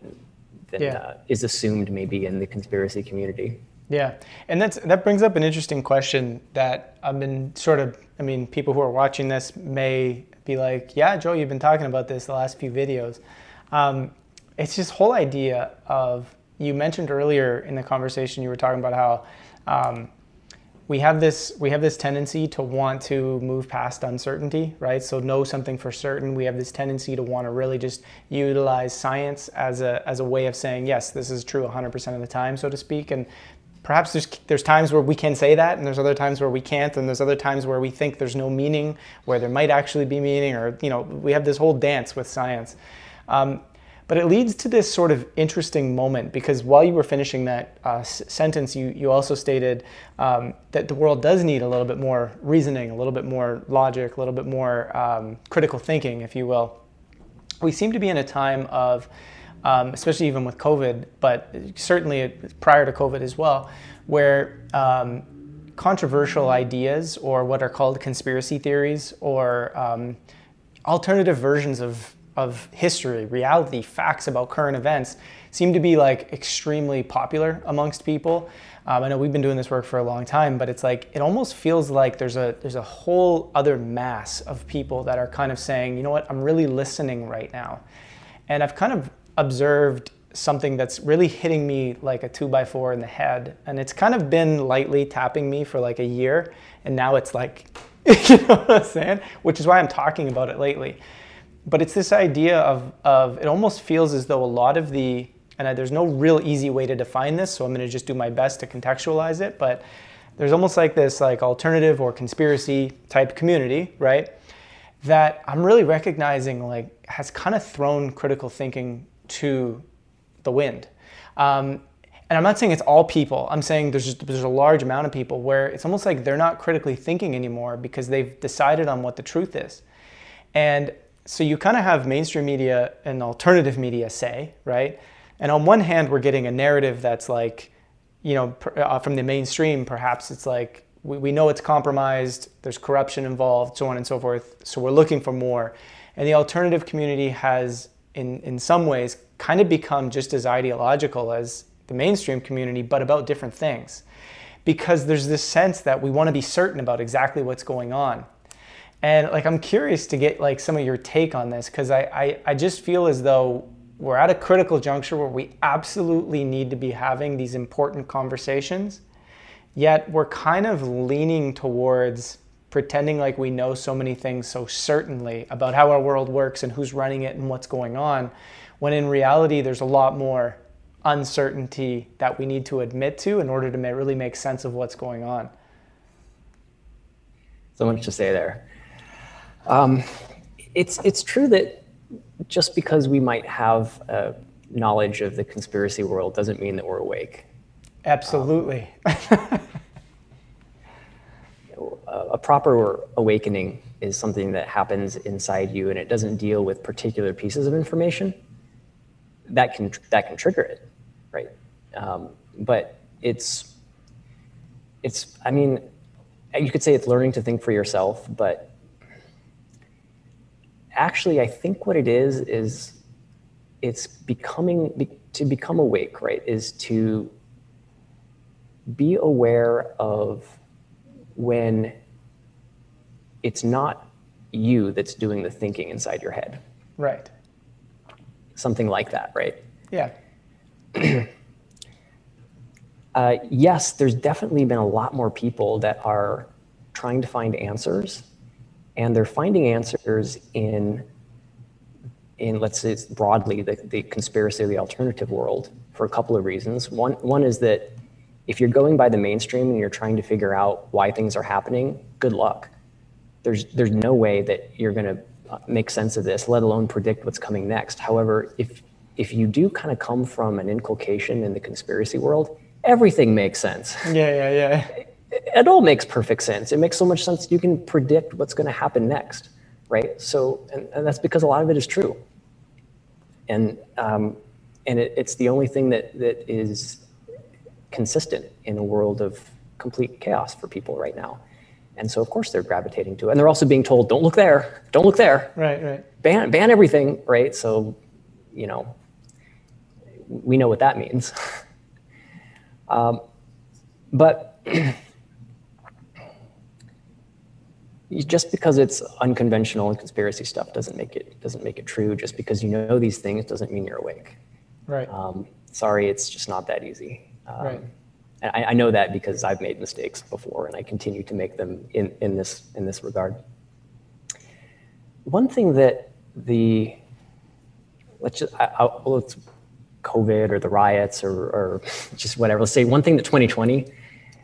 B: than yeah. uh, is assumed maybe in the conspiracy community.
A: Yeah, and that's that brings up an interesting question that I've been sort of. I mean, people who are watching this may be like, "Yeah, Joe, you've been talking about this the last few videos." Um, it's this whole idea of you mentioned earlier in the conversation you were talking about how um, we have this we have this tendency to want to move past uncertainty, right? So know something for certain. We have this tendency to want to really just utilize science as a as a way of saying yes, this is true 100% of the time, so to speak, and perhaps there's there's times where we can say that and there's other times where we can't and there's other times where we think there's no meaning where there might actually be meaning or you know we have this whole dance with science um, but it leads to this sort of interesting moment because while you were finishing that uh, sentence you, you also stated um, that the world does need a little bit more reasoning a little bit more logic a little bit more um, critical thinking if you will. We seem to be in a time of um, especially even with COVID, but certainly prior to COVID as well, where um, controversial ideas or what are called conspiracy theories or um, alternative versions of, of history, reality, facts about current events seem to be like extremely popular amongst people. Um, I know we've been doing this work for a long time, but it's like it almost feels like there's a there's a whole other mass of people that are kind of saying, you know what, I'm really listening right now, and I've kind of observed something that's really hitting me like a two by four in the head. And it's kind of been lightly tapping me for like a year. And now it's like, <laughs> you know what I'm saying? Which is why I'm talking about it lately. But it's this idea of, of it almost feels as though a lot of the, and there's no real easy way to define this, so I'm going to just do my best to contextualize it. But there's almost like this like alternative or conspiracy type community, right? That I'm really recognizing like has kind of thrown critical thinking to the wind. Um, and I'm not saying it's all people. I'm saying there's just, there's a large amount of people where it's almost like they're not critically thinking anymore because they've decided on what the truth is. And so you kind of have mainstream media and alternative media say, right? And on one hand, we're getting a narrative that's like, you know, uh, from the mainstream, perhaps it's like, we, we know it's compromised, there's corruption involved, so on and so forth. So we're looking for more. And the alternative community has in, in some ways kind of become just as ideological as the mainstream community, but about different things. Because there's this sense that we want to be certain about exactly what's going on. And like I'm curious to get like some of your take on this because I, I, I just feel as though we're at a critical juncture where we absolutely need to be having these important conversations. Yet we're kind of leaning towards pretending like we know so many things so certainly about how our world works and who's running it and what's going on, when in reality, there's a lot more uncertainty that we need to admit to in order to really make sense of what's going on.
B: So much to say there. Um, it's, it's true that just because we might have uh, knowledge of the conspiracy world doesn't mean that we're awake.
A: Absolutely.
B: Um, a proper awakening is something that happens inside you and it doesn't deal with particular pieces of information that can that can trigger it right um, but it's it's i mean you could say it's learning to think for yourself but actually i think what it is is it's becoming to become awake right is to be aware of when it's not you that's doing the thinking inside your head.
A: Right.
B: Something like that, right?
A: Yeah. <clears throat>
B: uh, yes, there's definitely been a lot more people that are trying to find answers, and they're finding answers in, in let's say broadly, the, the conspiracy or the alternative world for a couple of reasons. One, one is that if you're going by the mainstream and you're trying to figure out why things are happening, good luck there's there's no way that you're going to uh, make sense of this, let alone predict what's coming next. However, if if you do kind of come from an inculcation in the conspiracy world, everything makes sense.
A: Yeah, yeah, yeah. <laughs>
B: It, all makes perfect sense. It makes so much sense you can predict what's going to happen next, right? So, and, and that's because a lot of it is true. And um, and it, it's the only thing that that is consistent in a world of complete chaos for people right now. And so, of course, they're gravitating to it. And they're also being told, don't look there, don't look there.
A: Right, right.
B: Ban, ban everything, right? So, you know, we know what that means. <laughs> um, but <clears throat> just because it's unconventional and conspiracy stuff doesn't make it doesn't make it true. Just because you know these things doesn't mean you're awake.
A: Right.
B: Um, sorry, it's just not that easy.
A: Um, right.
B: And I, I, know that because I've made mistakes before, and I continue to make them in, in this in this regard. One thing that the let's just I, I, well, it's COVID or the riots or, or just whatever. Let's say one thing that 2020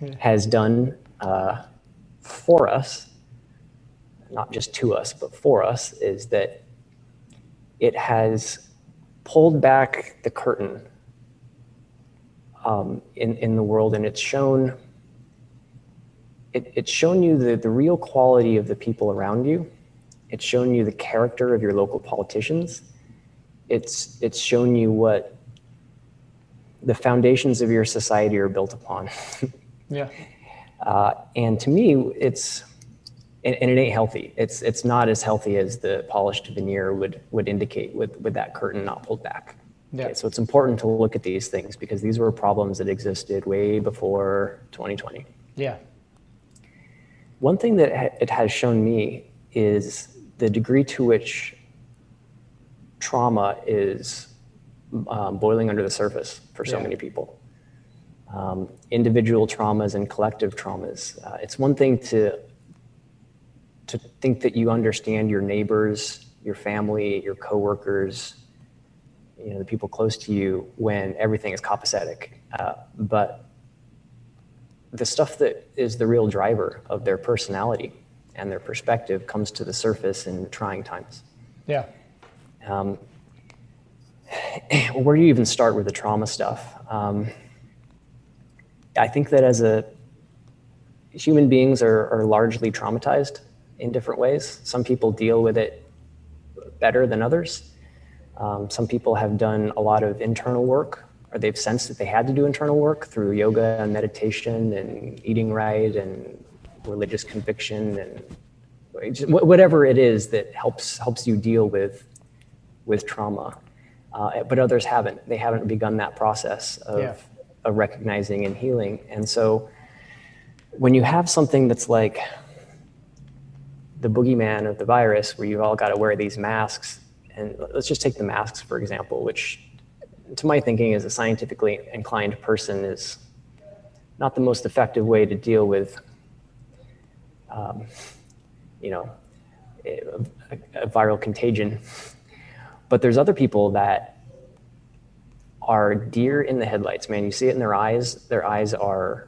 B: yeah. has done uh, for us, not just to us, but for us, is that it has pulled back the curtain um, in, in the world and it's shown it, it's shown you the, the real quality of the people around you. It's shown you the character of your local politicians. It's, it's shown you what the foundations of your society are built upon. <laughs>
A: yeah.
B: Uh, and to me, it's and, and, it ain't healthy. It's it's not as healthy as the polished veneer would would indicate with with that curtain not pulled back. Yeah. Okay, so it's important to look at these things because these were problems that existed way before 2020.
A: Yeah.
B: One thing that it has shown me is the degree to which trauma is um, boiling under the surface for so yeah. many people. Um, individual traumas and collective traumas. Uh, it's one thing to to think that you understand your neighbors, your family, your coworkers, you know, the people close to you when everything is copacetic. Uh, but the stuff that is the real driver of their personality and their perspective comes to the surface in trying times.
A: Yeah.
B: Um, where do you even start with the trauma stuff? Um, I think that as a human beings are, are largely traumatized in different ways. Some people deal with it better than others. Um, some people have done a lot of internal work, or they've sensed that they had to do internal work through yoga and meditation and eating right and religious conviction and whatever it is that helps helps you deal with with trauma. Uh, but others haven't. They haven't begun that process of, yeah. of recognizing and healing. And so, when you have something that's like the boogeyman of the virus, where you've all got to wear these masks and let's just take the masks, for example, which to my thinking as a scientifically inclined person is not the most effective way to deal with, um, you know, a, a viral contagion. But there's other people that are deer in the headlights, man. You see it in their eyes. Their eyes are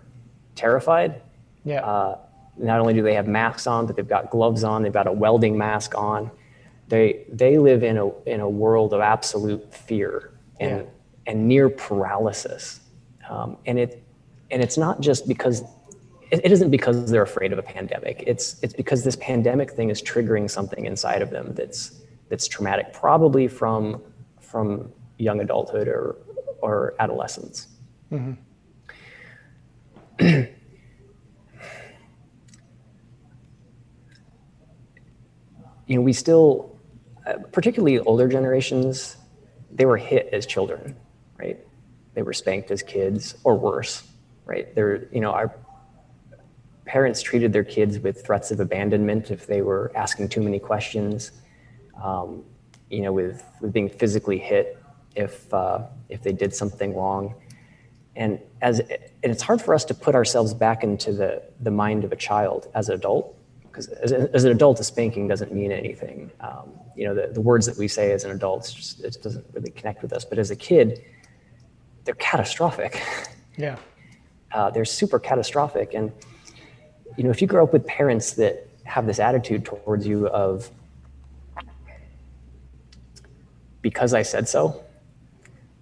B: terrified.
A: Yeah. Uh,
B: not only do they have masks on, but they've got gloves on. They've got a welding mask on they they live in a in a world of absolute fear and yeah. and near paralysis, um, and it and it's not just because it, it isn't because they're afraid of a pandemic. It's it's because this pandemic thing is triggering something inside of them that's that's traumatic, probably from from young adulthood or or adolescence. Mm-hmm. <clears throat> you know, we still particularly older generations, they were hit as children, right? They were spanked as kids or worse, right? They're, you know, our parents treated their kids with threats of abandonment if they were asking too many questions, um, you know, with, with being physically hit if, uh, if they did something wrong. And as and it's hard for us to put ourselves back into the, the mind of a child as an adult because as, as, an adult, a spanking doesn't mean anything. Um, you know, the, the words that we say as an adult, just, it doesn't really connect with us. But as a kid, they're catastrophic.
A: Yeah. <laughs>
B: Uh, they're super catastrophic. And, you know, if you grow up with parents that have this attitude towards you of, because I said so,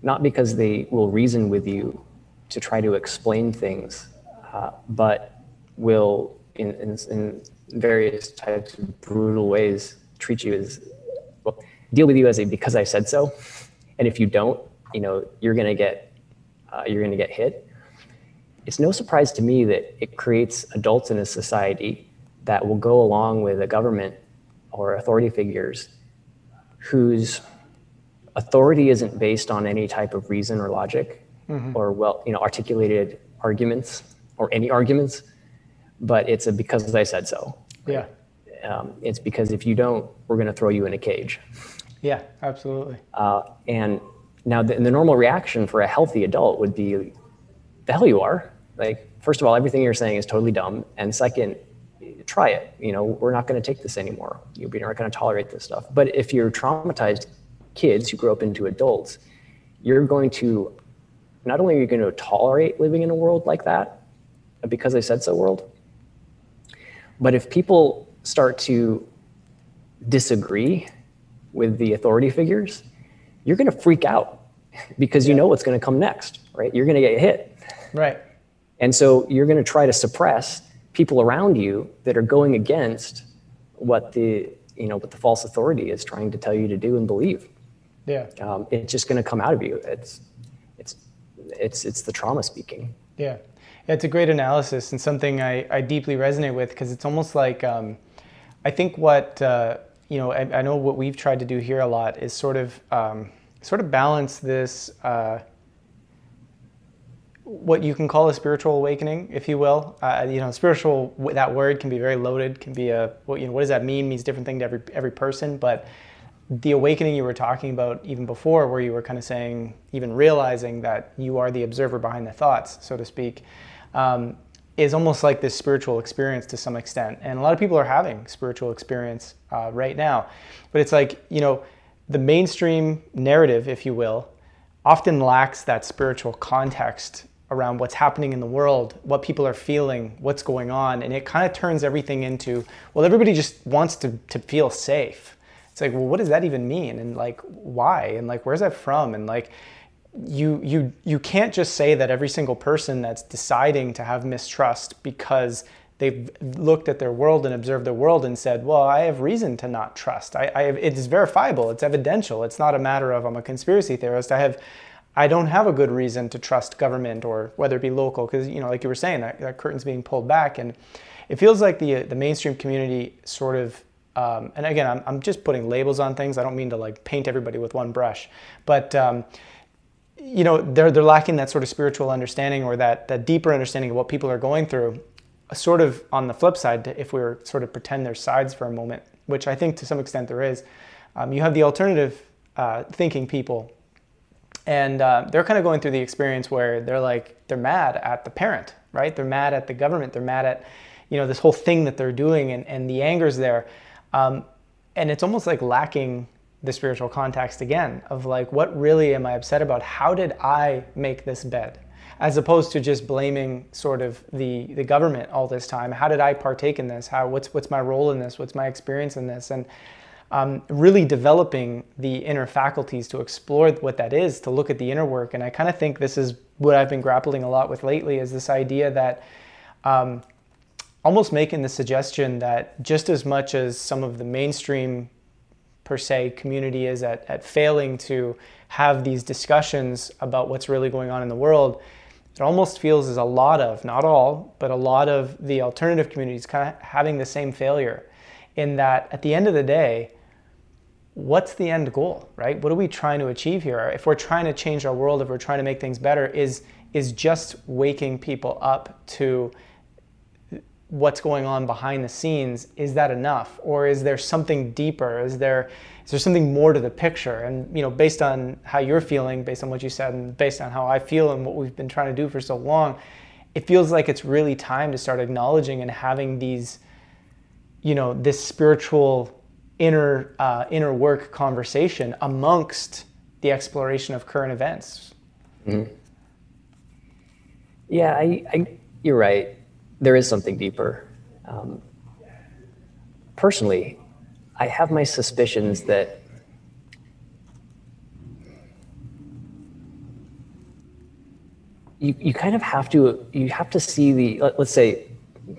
B: not because they will reason with you to try to explain things, uh, but will, in, in, in various types of brutal ways treat you as well, deal with you as a because I said so, and if you don't, you know you're gonna get uh, you're gonna get hit. It's no surprise to me that it creates adults in a society that will go along with a government or authority figures whose authority isn't based on any type of reason or logic mm-hmm. or well, you know, articulated arguments or any arguments, but it's a because I said so.
A: Yeah.
B: Um, it's because if you don't, we're going to throw you in a cage.
A: Yeah, absolutely.
B: Uh, and now the, the normal reaction for a healthy adult would be, the hell you are. Like, first of all, everything you're saying is totally dumb. And second, try it. You know, we're not going to take this anymore. You're not going to tolerate this stuff. But if you're traumatized kids who grow up into adults, you're going to not only are you going to tolerate living in a world like that, because I said so world, but if people start to disagree with the authority figures, you're going to freak out because you know what's going to come next, right? You're going to get hit.
A: Right.
B: And so you're going to try to suppress people around you that are going against what the you know what the false authority is trying to tell you to do and believe.
A: Yeah.
B: Um, it's just going to come out of you. It's it's it's it's the trauma speaking.
A: Yeah. It's a great analysis and something I, I deeply resonate with because it's almost like um, I think what uh, you know I, I, know what we've tried to do here a lot is sort of um, sort of balance this uh, what you can call a spiritual awakening, if you will. Uh, you know, spiritual that word can be very loaded. Can be a what, you know what does that mean? Means different thing to every every person, but the awakening you were talking about even before, where you were kind of saying, even realizing that you are the observer behind the thoughts, so to speak, um, is almost like this spiritual experience to some extent. And a lot of people are having spiritual experience uh, right now. But it's like, you know, the mainstream narrative, if you will, often lacks that spiritual context around what's happening in the world, what people are feeling, what's going on. And it kind of turns everything into, well, everybody just wants to, to feel safe it's like, well, what does that even mean? And like, why? And like, where's that from? And like, you you you can't just say that every single person that's deciding to have mistrust because they've looked at their world and observed their world and said, well, I have reason to not trust. I, I have, it's verifiable. It's evidential. It's not a matter of I'm a conspiracy theorist. I have I don't have a good reason to trust government or whether it be local because you know like you were saying that, that curtain's being pulled back and it feels like the the mainstream community sort of um, and again, I'm, I'm, just putting labels on things. I don't mean to like paint everybody with one brush, but um, you know, they're they're lacking that sort of spiritual understanding or that that deeper understanding of what people are going through. Sort of on the flip side, if we were sort of pretend there's sides for a moment, which I think to some extent there is, um, you have the alternative uh, thinking people, and uh, they're kind of going through the experience where they're like they're mad at the parent, right? They're mad at the government. They're mad at you know this whole thing that they're doing, and and the anger's there. Um, and it's almost like lacking the spiritual context again of like, what really am I upset about? How did I make this bed? As opposed to just blaming sort of the, the government all this time. How did I partake in this? How, what's, what's my role in this? What's my experience in this? And um, really developing the inner faculties to explore what that is, to look at the inner work. And I kind of think this is what I've been grappling a lot with lately is this idea that um, almost making the suggestion that just as much as some of the mainstream per se community is at, at failing to have these discussions about what's really going on in the world, it almost feels as a lot of, not all, but a lot of the alternative communities kind of having the same failure in that at the end of the day, what's the end goal, right? What are we trying to achieve here? If we're trying to change our world, if we're trying to make things better, is is just waking people up to what's going on behind the scenes is that enough? Or is there something deeper? Is there is there something more to the picture? And you know based on how you're feeling based on what you said and based on how i feel and what we've been trying to do for so long it feels like it's really time to start acknowledging and having these you know this spiritual inner uh, inner work conversation amongst the exploration of current events.
B: Mm-hmm. yeah I, I you're right there is something deeper. Um, personally, I have my suspicions that you, you kind of have to you have to see the let, us say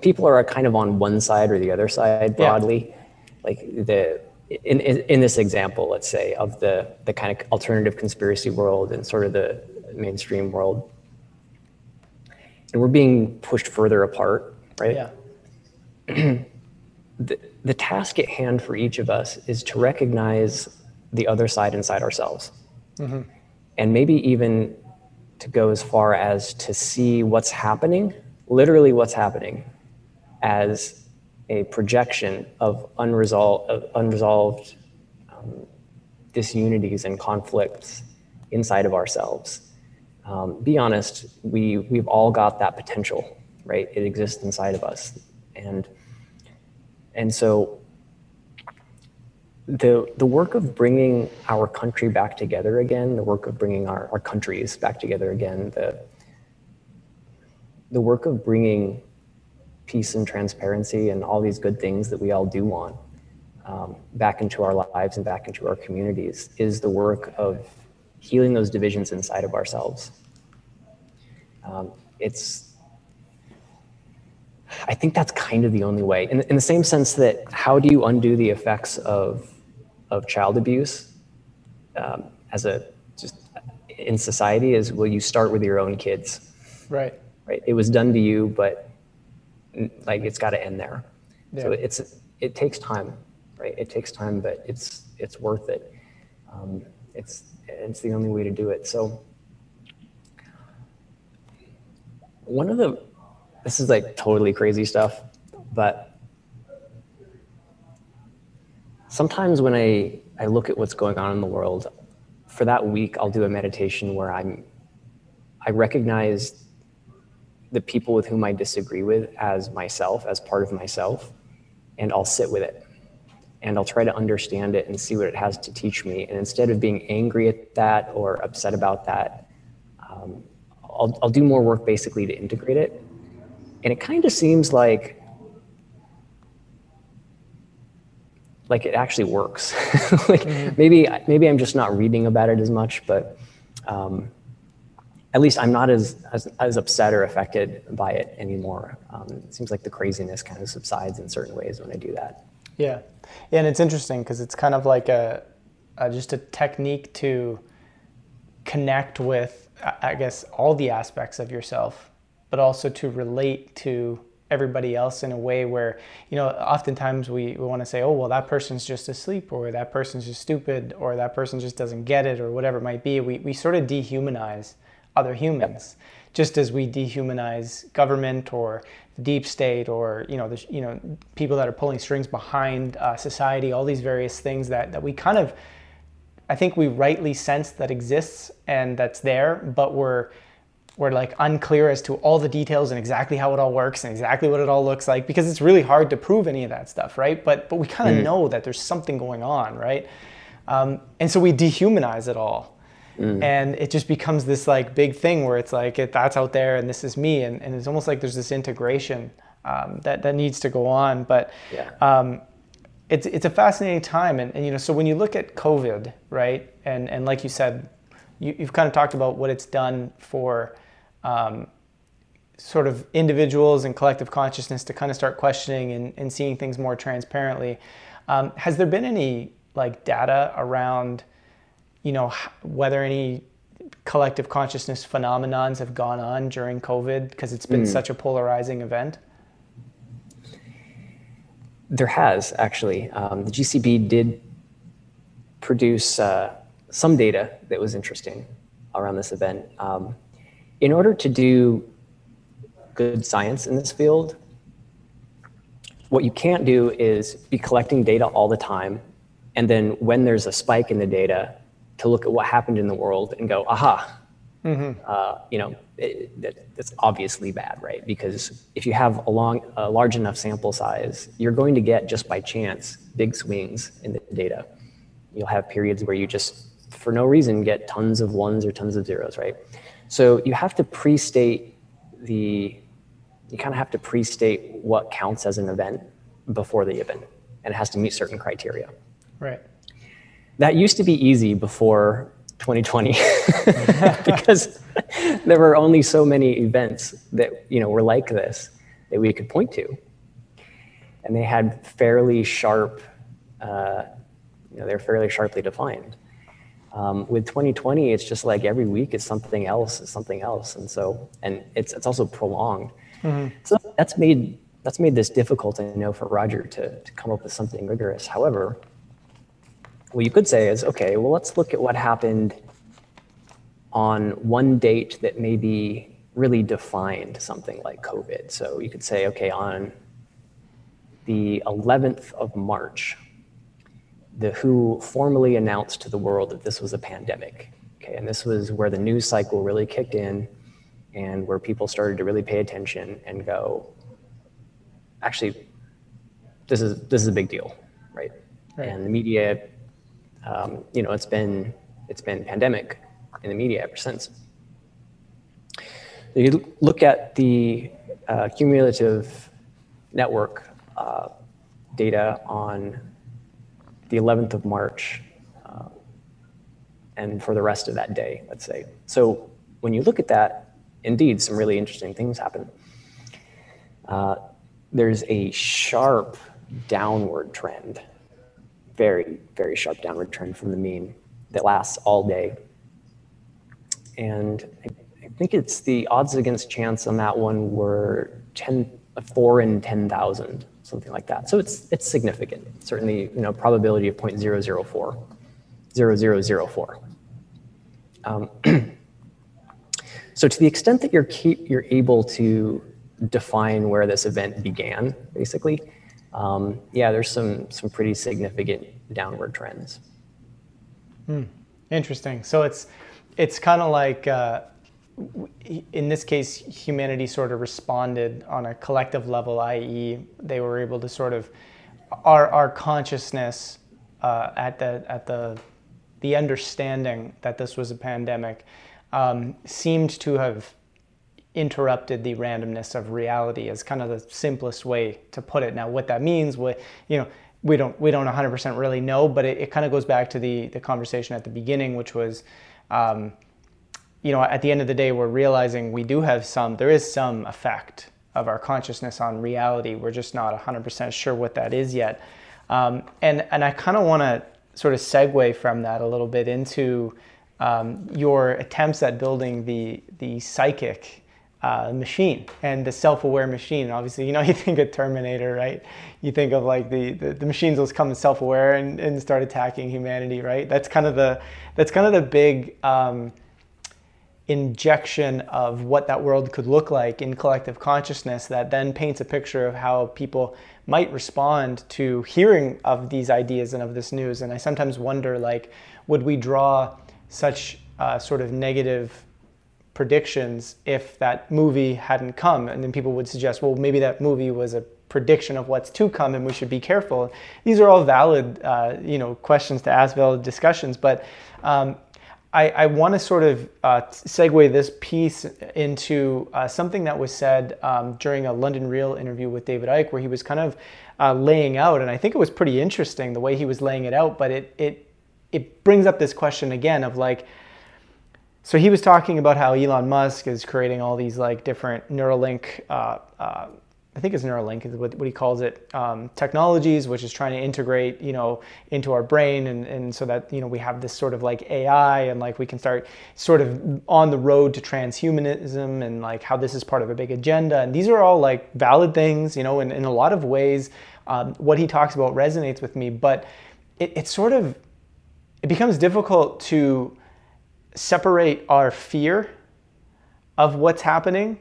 B: people are kind of on one side or the other side broadly yeah. like the in, in, in this example let's say of the the kind of alternative conspiracy world and sort of the mainstream world and we're being pushed further apart, right?
A: Yeah. <clears throat>
B: the, the task at hand for each of us is to recognize the other side inside ourselves. mm-hmm. and maybe even to go as far as to see what's happening, literally what's happening, as a projection of unresolved, of unresolved um, disunities and conflicts inside of ourselves. Um, be honest, we, we've all got that potential, right? It exists inside of us. And, and so the, the work of bringing our country back together again, the work of bringing our, our countries back together again, the, the work of bringing peace and transparency and all these good things that we all do want um, back into our lives and back into our communities is the work of healing those divisions inside of ourselves. Um, it's, I think that's kind of the only way. In, in the same sense that how do you undo the effects of, of child abuse um, as a just in society is well, you start with your own kids.
A: Right.
B: Right. It was done to you, but like it's got to end there. Yeah. So it's it takes time, right? It takes time, but it's it's worth it. Um, it's it's the only way to do it. So one of the this is like totally crazy stuff, but sometimes when I I look at what's going on in the world, for that week I'll do a meditation where I'm I recognize the people with whom I disagree with as myself, as part of myself, and I'll sit with it. And I'll try to understand it and see what it has to teach me. And instead of being angry at that or upset about that, um, I'll, I'll do more work basically to integrate it. And it kind of seems like like it actually works. <laughs> like mm-hmm. maybe maybe I'm just not reading about it as much, but um, at least I'm not as, as, as upset or affected by it anymore. Um, it seems like the craziness kind of subsides in certain ways when I do that.
A: Yeah, and it's interesting because it's kind of like a, a, just a technique to connect with, I guess, all the aspects of yourself, but also to relate to everybody else in a way where you know oftentimes we, we want to say oh well that person's just asleep or that person's just stupid or that person just doesn't get it or whatever it might be we, we sort of dehumanize other humans, yep. Just as we dehumanize government or the deep state or you know the you know people that are pulling strings behind uh, society, all these various things that that we kind of, I think we rightly sense that exists and that's there, but we're we're like unclear as to all the details and exactly how it all works and exactly what it all looks like because it's really hard to prove any of that stuff, right? But but we kind of mm. know that there's something going on, right? Um, and so we dehumanize it all. Mm. And it just becomes this like big thing where it's like it, that's out there and this is me, and, and it's almost like there's this integration um, that that needs to go on. But yeah. um, it's it's a fascinating time, and, and you know, so when you look at COVID, right, and and like you said, you, have kind of talked about what it's done for. Um, sort of individuals and collective consciousness to kind of start questioning and, and seeing things more transparently. Um, has there been any like data around you know, whether any collective consciousness phenomenons have gone on during COVID because it's been mm. such a polarizing event?
B: There has actually. Um, the GCP did produce uh, some data that was interesting around this event. Um, in order to do good science in this field, what you can't do is be collecting data all the time, and then when there's a spike in the data, to look at what happened in the world and go, aha, mm-hmm. uh, you know, it, that, that's obviously bad, right? Because if you have a, long, a large enough sample size, you're going to get just by chance big swings in the data. You'll have periods where you just, for no reason, get tons of ones or tons of zeros, right? So you have to pre-state the, you kind of have to pre-state what counts as an event before the event, and it has to meet certain criteria.
A: Right
B: that used to be easy before 2020 <laughs> because there were only so many events that you know were like this that we could point to. And they had fairly sharp uh, you know they're fairly sharply defined. Um, with 2020 it's just like every week is something else is something else. And so and it's it's also prolonged. Mm-hmm. so that's made that's made this difficult i know for roger to, to come up with something rigorous. However what you could say is, okay, well, let's look at what happened on one date that maybe really defined something like COVID. So you could say, okay, on the 11th of March, the WHO formally announced to the world that this was a pandemic. Okay, and this was where the news cycle really kicked in and where people started to really pay attention and go, actually, this is this is a big deal, right? right. And the media, um, you know, it's been it's been pandemic in the media ever since. You look at the uh, cumulative network uh, data on the 11th of March uh, and for the rest of that day, let's say. So when you look at that, indeed, some really interesting things happen. Uh, there's a sharp downward trend, very, very sharp downward trend from the mean that lasts all day. And I, think it's the odds against chance on that one were 10, 4 in 10,000, something like that. So it's, it's significant. Certainly, you know, probability of 0.004, 0004. Um, <clears throat> so to the extent that you're, you're able to define where this event began, basically, yeah, there's some some pretty significant downward trends.
A: Hmm. Interesting. So it's it's kind of like uh, in this case, humanity sort of responded on a collective level, i.e., they were able to sort of our our consciousness uh, at the at the the understanding that this was a pandemic um, seemed to have interrupted the randomness of reality is kind of the simplest way to put it. Now, what that means, what you know, we don't we don't 100% really know, but it, it kind of goes back to the the conversation at the beginning, which was, um, you know, at the end of the day, we're realizing we do have some, there is some effect of our consciousness on reality. We're just not 100% sure what that is yet, um, and and I kind of want to sort of segue from that a little bit into um, your attempts at building the the psychic uh, machine and the self-aware machine. Obviously, you know, <laughs> you think of Terminator, right? You think of like the, the, the machines will come self-aware and, and start attacking humanity, right? That's kind of the that's kind of the big um, injection of what that world could look like in collective consciousness that then paints a picture of how people might respond to hearing of these ideas and of this news. And I sometimes wonder, like, would we draw such uh, sort of negative predictions if that movie hadn't come. And then people would suggest, well, maybe that movie was a prediction of what's to come and we should be careful. These are all valid, uh, you know, questions to ask, valid discussions. But um, I, I want to sort of uh, segue this piece into uh, something that was said um, during a London Real interview with David Icke, where he was kind of uh, laying out, and I think it was pretty interesting the way he was laying it out. But it it it brings up this question again of like, so he was talking about how Elon Musk is creating all these like different Neuralink, uh, uh, I think it's Neuralink is what, what he calls it, um, technologies, which is trying to integrate, you know, into our brain, and, and so that you know we have this sort of like AI, and like we can start sort of on the road to transhumanism, and like how this is part of a big agenda, and these are all like valid things, you know, in, in a lot of ways, um, what he talks about resonates with me, but it, it sort of it becomes difficult to separate our fear of what's happening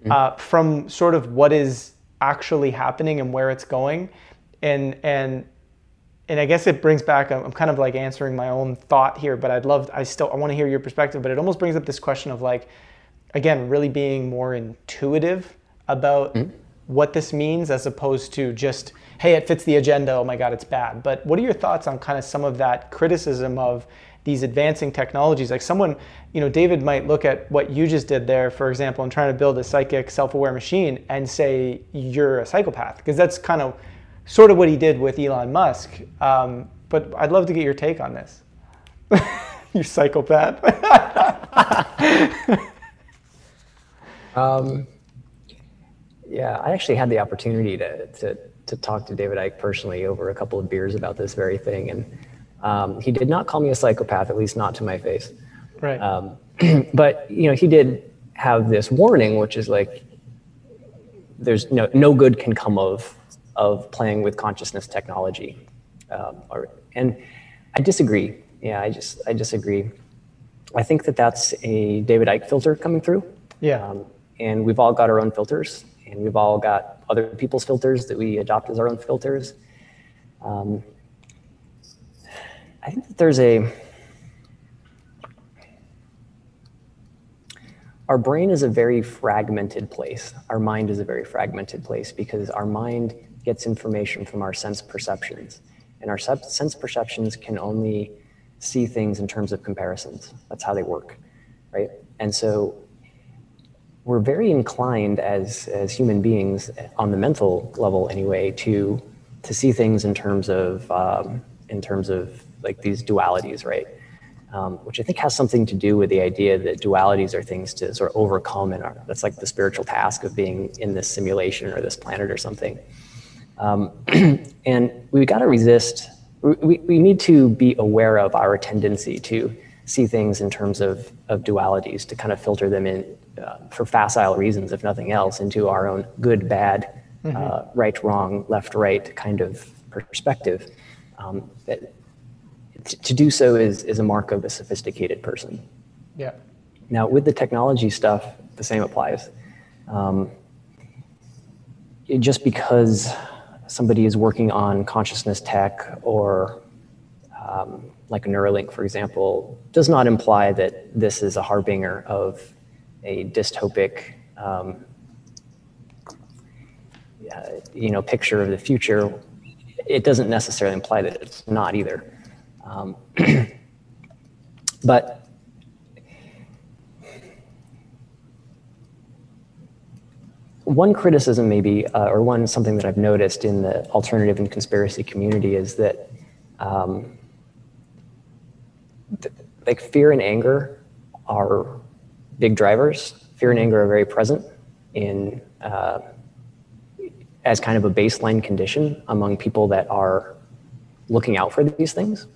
A: mm-hmm. uh, from sort of what is actually happening and where it's going and and and I guess it brings back I'm kind of like answering my own thought here but I'd love I still I want to hear your perspective but it almost brings up this question of like again really being more intuitive about mm-hmm. what this means as opposed to just hey it fits the agenda oh my god it's bad but what are your thoughts on kind of some of that criticism of these advancing technologies. Like someone, you know, David might look at what you just did there, for example, and trying to build a psychic, self-aware machine and say you're a psychopath, because that's kind of sort of what he did with Elon Musk. Um, but I'd love to get your take on this. <laughs> you psychopath. <laughs>
B: um, yeah, I actually had the opportunity to, to to talk to David Icke personally over a couple of beers about this very thing, and um, he did not call me a psychopath, at least not to my face.
A: Right. Um, <clears throat>
B: but you know, he did have this warning, which is like, there's no no good can come of of playing with consciousness technology, um, or, and I disagree. Yeah, I just I disagree. I think that that's a David Icke filter coming through.
A: Yeah. Um,
B: and we've all got our own filters, and we've all got other people's filters that we adopt as our own filters. Um, I think that there's a our brain is a very fragmented place. Our mind is a very fragmented place because our mind gets information from our sense perceptions. And our sense perceptions can only see things in terms of comparisons. That's how they work, right? And so we're very inclined as, as human beings, on the mental level anyway, to, to see things in terms of, um, in terms of like these dualities, right? um, which I think has something to do with the idea that dualities are things to sort of overcome, and that's like the spiritual task of being in this simulation or this planet or something. Um, <clears throat> and we've got to resist. We, we need to be aware of our tendency to see things in terms of, of dualities, to kind of filter them in uh, for facile reasons, if nothing else, into our own good, bad, mm-hmm. uh, right, wrong, left, right kind of perspective. Um, that to do so is, is a mark of a sophisticated person.
A: Yeah.
B: Now, with the technology stuff, the same applies. Um, it, just because somebody is working on consciousness tech or um, like a Neuralink, for example, does not imply that this is a harbinger of a dystopic, um, uh, you know, picture of the future. It doesn't necessarily imply that it's not either. Um, <clears throat> but one criticism maybe, uh, or one something that I've noticed in the alternative and conspiracy community is that um, th- like fear and anger are big drivers. Fear and anger are very present in uh, as kind of a baseline condition among people that are looking out for these things.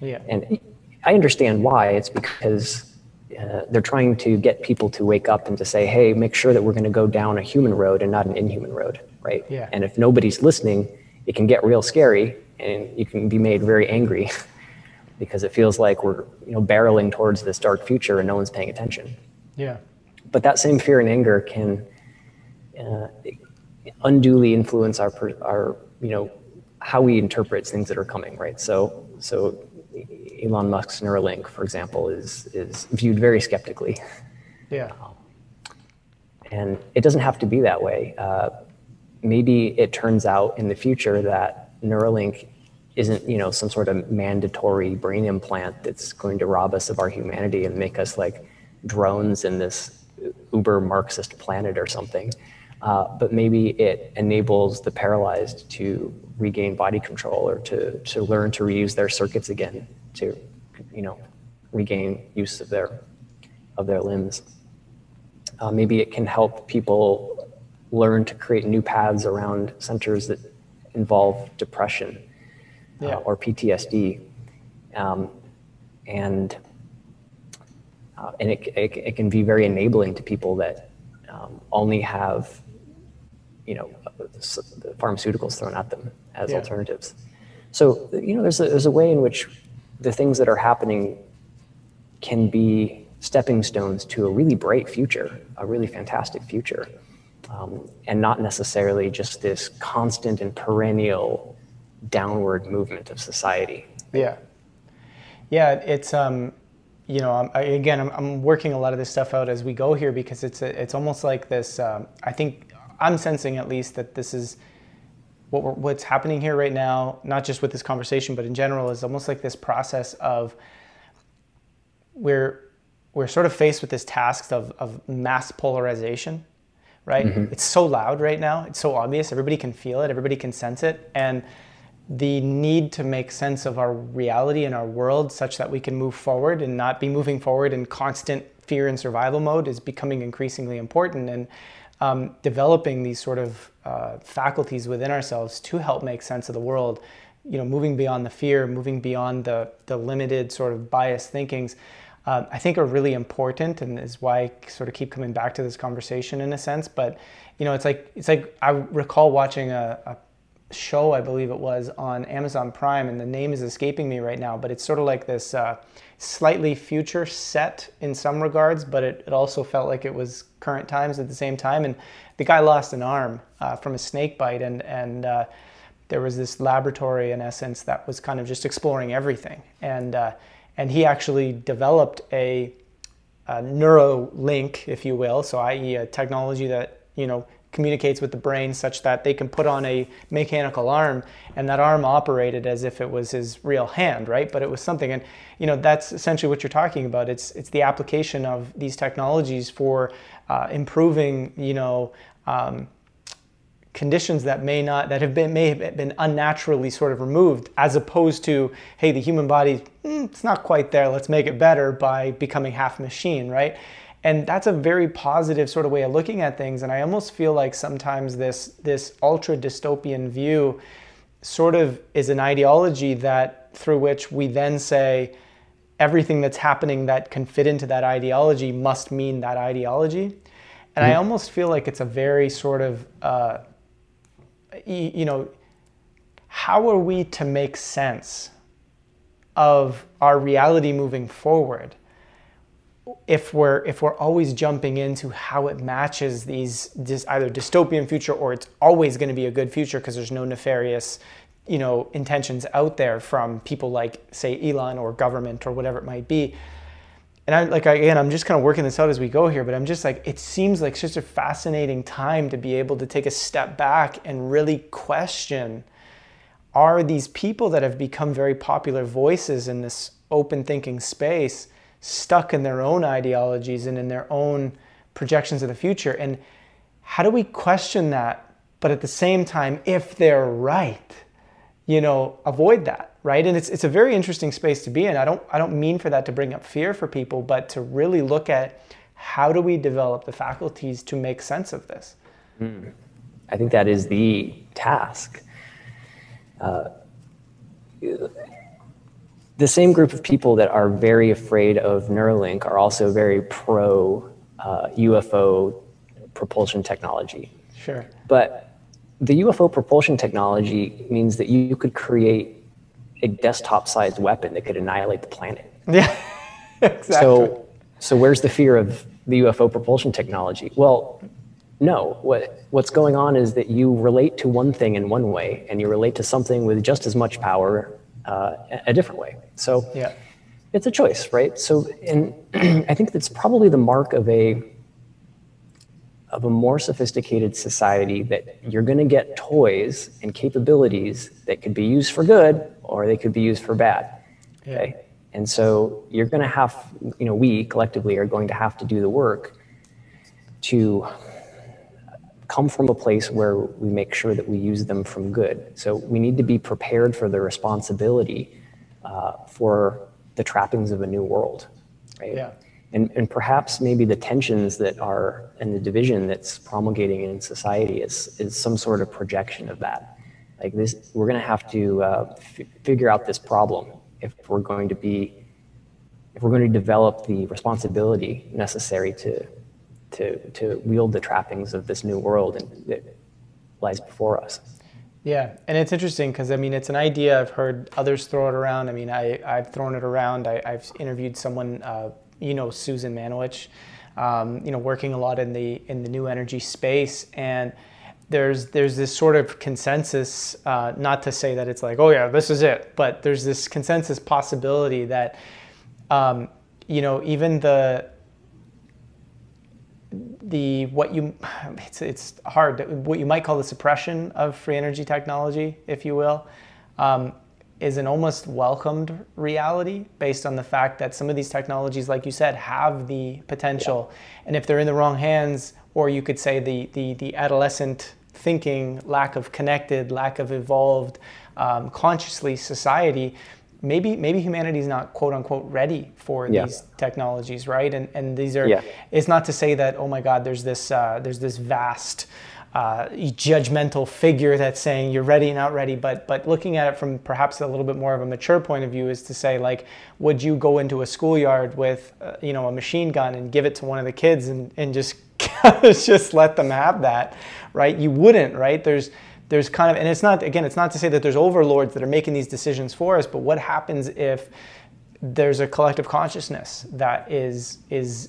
A: Yeah.
B: And I understand why. It's because uh, they're trying to get people to wake up and to say, hey, make sure that we're going to go down a human road and not an inhuman road, right?
A: Yeah.
B: And if nobody's listening, it can get real scary and you can be made very angry <laughs> because it feels like we're you know barreling towards this dark future and no one's paying attention.
A: Yeah.
B: But that same fear and anger can uh, unduly influence our our you know how we interpret things that are coming, right? So so Elon Musk's Neuralink, for example, is is viewed very skeptically.
A: Yeah.
B: And it doesn't have to be that way. Uh, maybe it turns out in the future that Neuralink isn't, you know, some sort of mandatory brain implant that's going to rob us of our humanity and make us like drones in this uber Marxist planet or something. Uh, but maybe it enables the paralyzed to regain body control or to, to learn to reuse their circuits again to you know regain use of their of their limbs uh, maybe it can help people learn to create new paths around centers that involve depression uh, yeah. uh, or PTSD um, and uh, and it, it, it, can be very enabling to people that um, only have you know the pharmaceuticals thrown at them as yeah. alternatives. So you know, there's a, there's a way in which the things that are happening can be stepping stones to a really bright future, a really fantastic future, um, and not necessarily just this constant and perennial downward movement of society.
A: Yeah, yeah, it's um, you know, I'm, again, I'm, I'm, working a lot of this stuff out as we go here because it's a, it's almost like this. Um, I think I'm sensing at least that this is what what's happening here right now, not just with this conversation, but in general, is almost like this process of we're we're sort of faced with this task of, of mass polarization, right? Mm-hmm. It's so loud right now. It's so obvious. Everybody can feel it. Everybody can sense it. And the need to make sense of our reality and our world such that we can move forward and not be moving forward in constant fear and survival mode is becoming increasingly important. And um, developing these sort of uh, faculties within ourselves to help make sense of the world, you know, moving beyond the fear, moving beyond the, the limited sort of biased thinkings, uh, I think are really important and is why I sort of keep coming back to this conversation in a sense. But, you know, it's like, it's like I recall watching a, a show, I believe it was, on Amazon Prime, and the name is escaping me right now, but it's sort of like this uh, slightly future set in some regards, but it, it also felt like it was current times at the same time. And the guy lost an arm uh, from a snake bite, and, and uh, there was this laboratory, in essence, that was kind of just exploring everything. And, uh, and he actually developed a, a Neuralink, if you will, so i.e., a technology that, you know, communicates with the brain such that they can put on a mechanical arm and that arm operated as if it was his real hand right but it was something and you know that's essentially what you're talking about it's it's the application of these technologies for uh, improving you know um, conditions that may not that have been may have been unnaturally sort of removed as opposed to hey the human body mm, it's not quite there let's make it better by becoming half machine right? And that's a very positive sort of way of looking at things and i almost feel like sometimes this this ultra dystopian view sort of is an ideology that through which we then say everything that's happening that can fit into that ideology must mean that ideology and mm-hmm. i almost feel like it's a very sort of uh, you know how are we to make sense of our reality moving forward if we're if we're always jumping into how it matches these this either dystopian future or it's always going to be a good future because there's no nefarious you know intentions out there from people like say Elon or government or whatever it might be and I like again I'm just kind of working this out as we go here but I'm just like it seems like such a fascinating time to be able to take a step back and really question are these people that have become very popular voices in this open thinking space stuck in their own ideologies and in their own projections of the future. And how do we question that, but at the same time, if they're right, you know, avoid that, right? And it's, it's a very interesting space to be in. I don't, I don't mean for that to bring up fear for people, but to really look at how do we develop the faculties to make sense of this? Mm.
B: I think that is the task. Uh, the same group of people that are very afraid of Neuralink are also very pro uh, UFO propulsion technology.
A: Sure.
B: But the UFO propulsion technology means that you could create a desktop sized weapon that could annihilate the planet. <laughs>
A: Yeah, exactly.
B: So, so where's the fear of the UFO propulsion technology? Well, no. What, what's going on is that you relate to one thing in one way and you relate to something with just as much power uh, a different way. So
A: yeah.
B: it's a choice, right? So, and <clears throat> I think that's probably the mark of a of a more sophisticated society that you're going to get toys and capabilities that could be used for good or they could be used for bad.
A: Yeah. Okay.
B: And so you're going to have, you know, we collectively are going to have to do the work to come from a place where we make sure that we use them from good. So we need to be prepared for the responsibility uh, for the trappings of a new world, right?
A: Yeah.
B: And, and perhaps maybe the tensions that are and the division that's promulgating in society is, is some sort of projection of that. Like this, we're going to have to uh, f- figure out this problem if we're going to be, if we're going to develop the responsibility necessary to to, to wield the trappings of this new world and that lies before us.
A: Yeah, and it's interesting because I mean it's an idea I've heard others throw it around. I mean I I've thrown it around. I, have interviewed someone, uh, you know, Susan Manewich, um, you know, working a lot in the in the new energy space, and there's there's this sort of consensus. Uh, not to say that it's like oh yeah this is it, but there's this consensus possibility that, um, you know, even the the what you <sighs> it's, it's hard what you might call the suppression of free energy technology if you will um, is an almost welcomed reality based on the fact that some of these technologies like you said have the potential and if they're in the wrong hands or you could say the the, the adolescent thinking lack of connected lack of evolved um, consciously society maybe maybe humanity is not quote unquote ready for yeah. these technologies, right? And and these are. Yeah. It's not to say that oh my God, there's this uh, there's this vast. Uh, judgmental figure that's saying you're ready not ready. But but looking at it from perhaps a little bit more of a mature point of view is to say like would you go into a schoolyard with uh, you know a machine gun and give it to one of the kids and, and just <laughs> just let them have that right? You wouldn't right? There's there's kind of, and it's not again, it's not to say that there's overlords that are making these decisions for us, but what happens if there's a collective consciousness that is is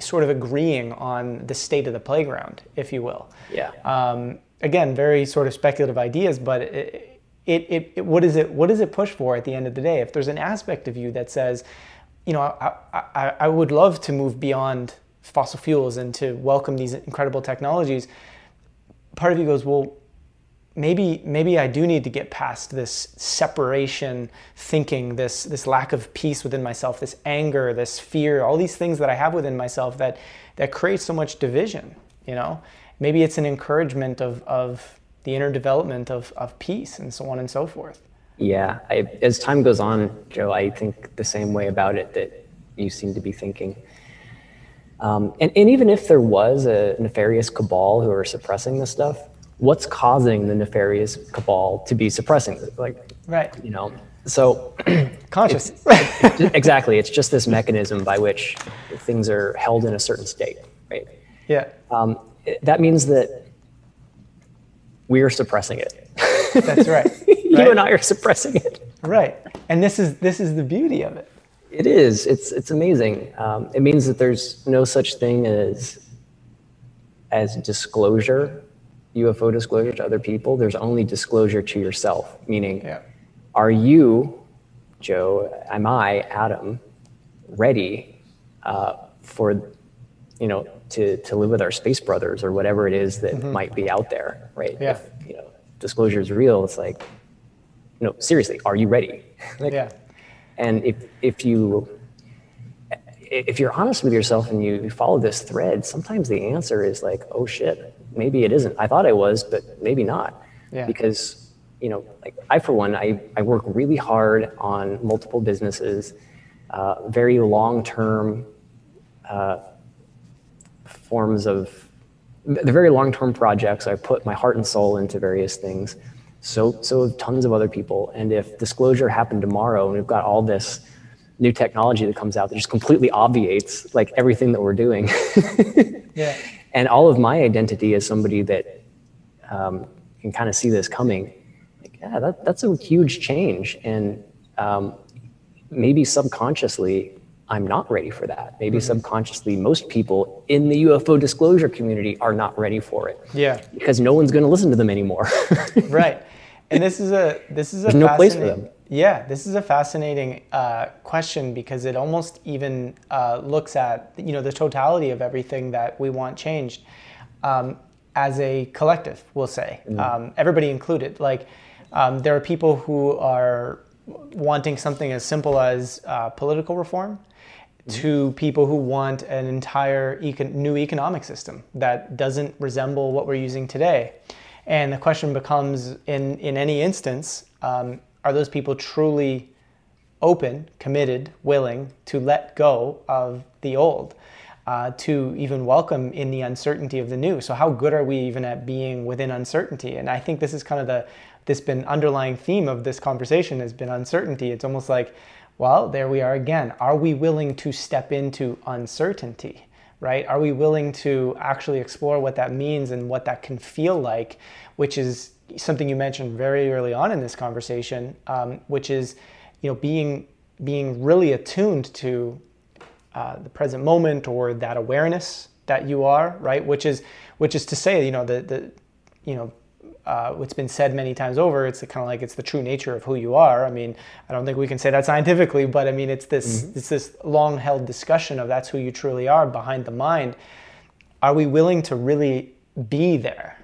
A: sort of agreeing on the state of the playground, if you will.
B: Yeah.
A: Um, again, very sort of speculative ideas, but it, it, it, what is it? What does it push for at the end of the day? If there's an aspect of you that says, you know, I, I, I would love to move beyond fossil fuels and to welcome these incredible technologies, part of you goes, well, maybe maybe I do need to get past this separation thinking, this this lack of peace within myself, this anger, this fear, all these things that I have within myself that that create so much division. You know, maybe it's an encouragement of of the inner development of of peace and so on and so forth.
B: Yeah, I, as time goes on, Joe, I think the same way about it that you seem to be thinking. Um, and, and even if there was a nefarious cabal who are suppressing this stuff, what's causing the nefarious cabal to be suppressing it? Like,
A: right.
B: You know, so <clears throat>
A: conscious.
B: It's, it's, exactly. It's just this mechanism by which things are held in a certain state, right?
A: Yeah.
B: Um, that means that we are suppressing it.
A: That's <laughs> right.
B: you and I are suppressing it.
A: Right. And this is this is the beauty of it.
B: It is. It's it's amazing. Um, it means that there's no such thing as as disclosure UFO disclosure to other people, there's only disclosure to yourself. Meaning,
A: yeah.
B: are you, Joe, am I, Adam, ready uh, for, you know, to, to live with our space brothers or whatever it is that mm-hmm. might be out there, right?
A: Yeah.
B: If, you know, disclosure is real, it's like, no, seriously, are you ready? <laughs>
A: like, yeah.
B: And if, if you, if you're honest with yourself and you follow this thread, sometimes the answer is like, oh shit, maybe it isn't. I thought I was, but maybe not.
A: Yeah.
B: Because, you know, like I, for one, I, I work really hard on multiple businesses, uh, very long term uh, forms of, the very long term projects. I put my heart and soul into various things. So, so have tons of other people. And if disclosure happened tomorrow and we've got all this new technology that comes out that just completely obviates like everything that we're doing. <laughs>
A: yeah
B: and all of my identity as somebody that um, can kind of see this coming, like, yeah, that, that's a huge change. And um, maybe subconsciously, I'm not ready for that. Maybe mm-hmm. subconsciously, most people in the UFO disclosure community are not ready for it.
A: Yeah.
B: Because no one's going to listen to them anymore. <laughs>
A: right. And this is a this is a
B: There's no place for them.
A: Yeah, this is a fascinating uh, question because it almost even uh, looks at you know the totality of everything that we want changed um, as a collective. We'll say mm-hmm. um, everybody included. Like um, there are people who are wanting something as simple as uh, political reform. Mm-hmm. To people who want an entire econ- new economic system that doesn't resemble what we're using today. And the question becomes in, in any instance, um, are those people truly open, committed, willing to let go of the old, uh, to even welcome in the uncertainty of the new? So, how good are we even at being within uncertainty? And I think this is kind of the this been underlying theme of this conversation has been uncertainty. It's almost like, well, there we are again. Are we willing to step into uncertainty? Right? Are we willing to actually explore what that means and what that can feel like, which is something you mentioned very early on in this conversation, um, which is, you know, being being really attuned to uh, the present moment or that awareness that you are, right? Which is which is to say, you know, the the you know. Uh, what's been said many times over, it's kind of like it's the true nature of who you are. I mean, I don't think we can say that scientifically, but I mean, it's this mm-hmm. it's this long held discussion of that's who you truly are behind the mind. Are we willing to really be there?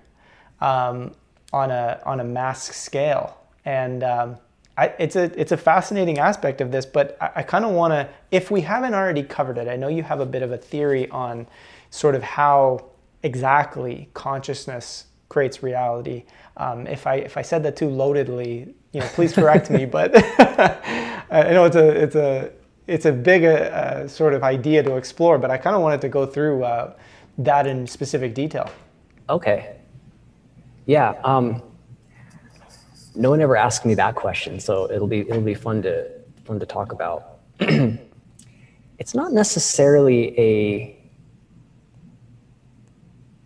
A: Um, on a on a mass scale. And um, I, it's a it's a fascinating aspect of this, but I, I kind of want to, if we haven't already covered it, I know you have a bit of a theory on sort of how exactly consciousness creates reality. Um, if I if I said that too loadedly, you know, please correct me. <laughs> But I know it's a it's a it's a big uh, uh, sort of idea to explore, but I kind of wanted to go through uh, that in specific detail.
B: Okay. Yeah. Um, no one ever asked me that question, so it'll be it'll be fun to fun to talk about. <clears throat> it's not necessarily a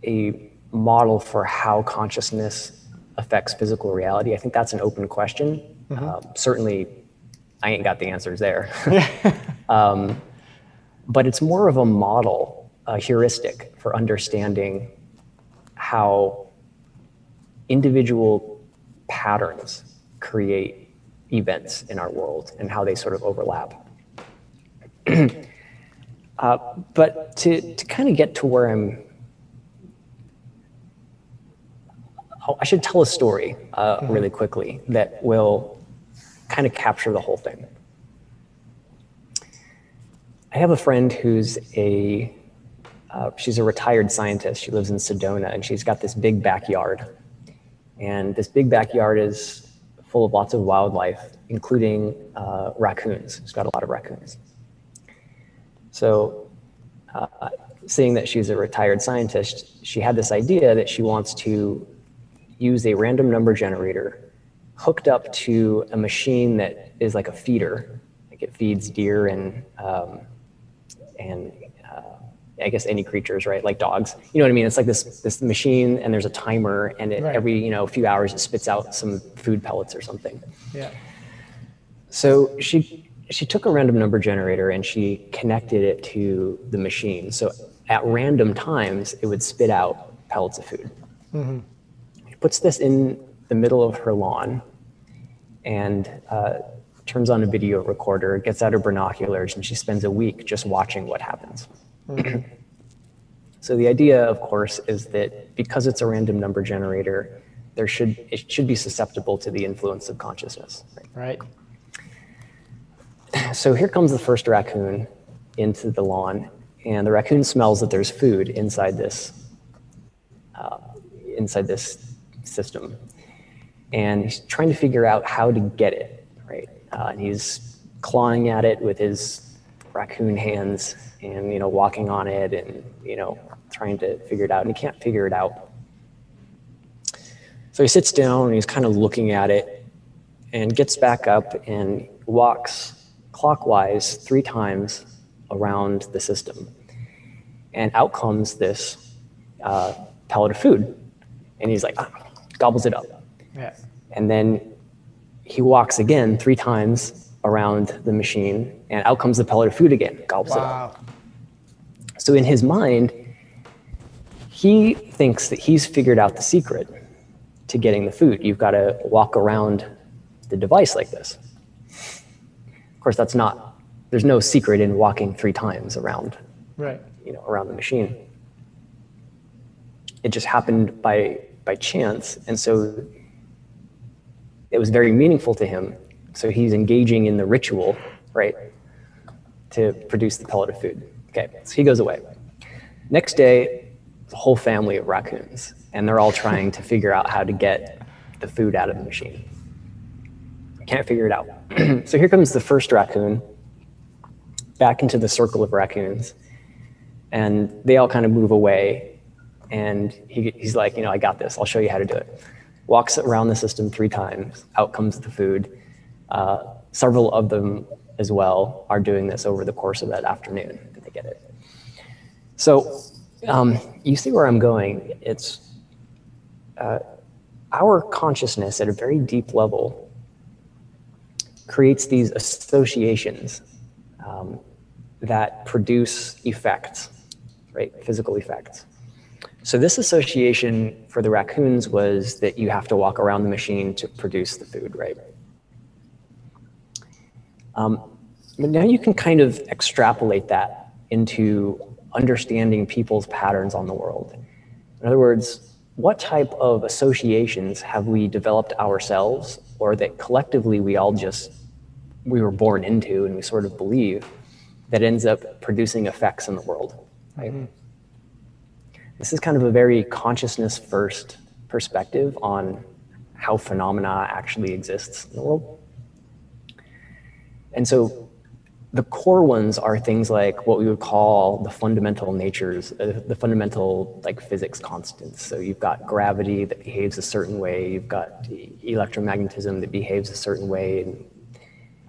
B: a model for how consciousness affects physical reality, I think that's an open question. Mm-hmm. Um, certainly, I ain't got the answers there. <laughs> <laughs> um, but it's more of a model, a heuristic for understanding how individual patterns create events in our world and how they sort of overlap. <clears throat> uh, but to, to kind of get to where I'm, I should tell a story uh, mm-hmm. really quickly that will kind of capture the whole thing. I have a friend who's a uh, she's a retired scientist. She lives in Sedona, and she's got this big backyard. And this big backyard is full of lots of wildlife, including uh, raccoons. She's got a lot of raccoons. So, uh, seeing that she's a retired scientist, she had this idea that she wants to use a random number generator hooked up to a machine that is like a feeder. Like it feeds deer and um, and I guess any creatures, right? Like dogs. You know what I mean? It's like this this machine, and there's a timer, and it, right. every you know few hours it spits out some food pellets or something.
A: Yeah.
B: So she she took a random number generator and she connected it to the machine. So at random times, it would spit out pellets of food. Mm-hmm. She puts this in the middle of her lawn, and uh, turns on a video recorder, gets out her binoculars, and she spends a week just watching what happens. Mm-hmm. <clears throat> so the idea, of course, is that because it's a random number generator, there should it should be susceptible to the influence of consciousness.
A: Right.
B: right. <clears throat> So here comes the first raccoon into the lawn, and the raccoon smells that there's food inside this uh, inside this system, and he's trying to figure out how to get it right. Uh, and he's clawing at it with his raccoon hands, and you know, walking on it, and you know, trying to figure it out, and he can't figure it out. So he sits down and he's kind of looking at it, and gets back up and walks clockwise three times around the system, and out comes this uh, pellet of food, and he's like, ah, gobbles it up.
A: Yeah.
B: And then he walks again three times around the machine, and out comes the pellet of food again, gobbles wow. it up. So in his mind, he thinks that he's figured out the secret to getting the food. You've got to walk around the device like this. Of course, that's not. There's no secret in walking three times around,
A: right?
B: You know, around the machine. It just happened by by chance, and so it was very meaningful to him. So he's engaging in the ritual, right, to produce the pellet of food. Okay, so he goes away. Next day, a whole family of raccoons, and they're all trying to figure out how to get the food out of the machine. Can't figure it out. <clears throat> so here comes the first raccoon back into the circle of raccoons, and they all kind of move away. And he, he's like, you know, I got this. I'll show you how to do it walks around the system three times. Out comes the food. Uh, several of them as well are doing this over the course of that afternoon. They get it. So um, you see where I'm going. It's uh, our consciousness at a very deep level creates these associations um, that produce effects, right? Physical effects. So this association for the raccoons was that you have to walk around the machine to produce the food, right? Um, but now you can kind of extrapolate that into understanding people's patterns on the world. In other words, what type of associations have we developed ourselves or that collectively we all just we were born into and we sort of believe that ends up producing effects in the world right mm-hmm. This is kind of a very consciousness first perspective on how phenomena actually exists in the world. And so the core ones are things like what we would call the fundamental natures, uh, the fundamental like physics constants. So you've got gravity that behaves a certain way, you've got electromagnetism that behaves a certain way, and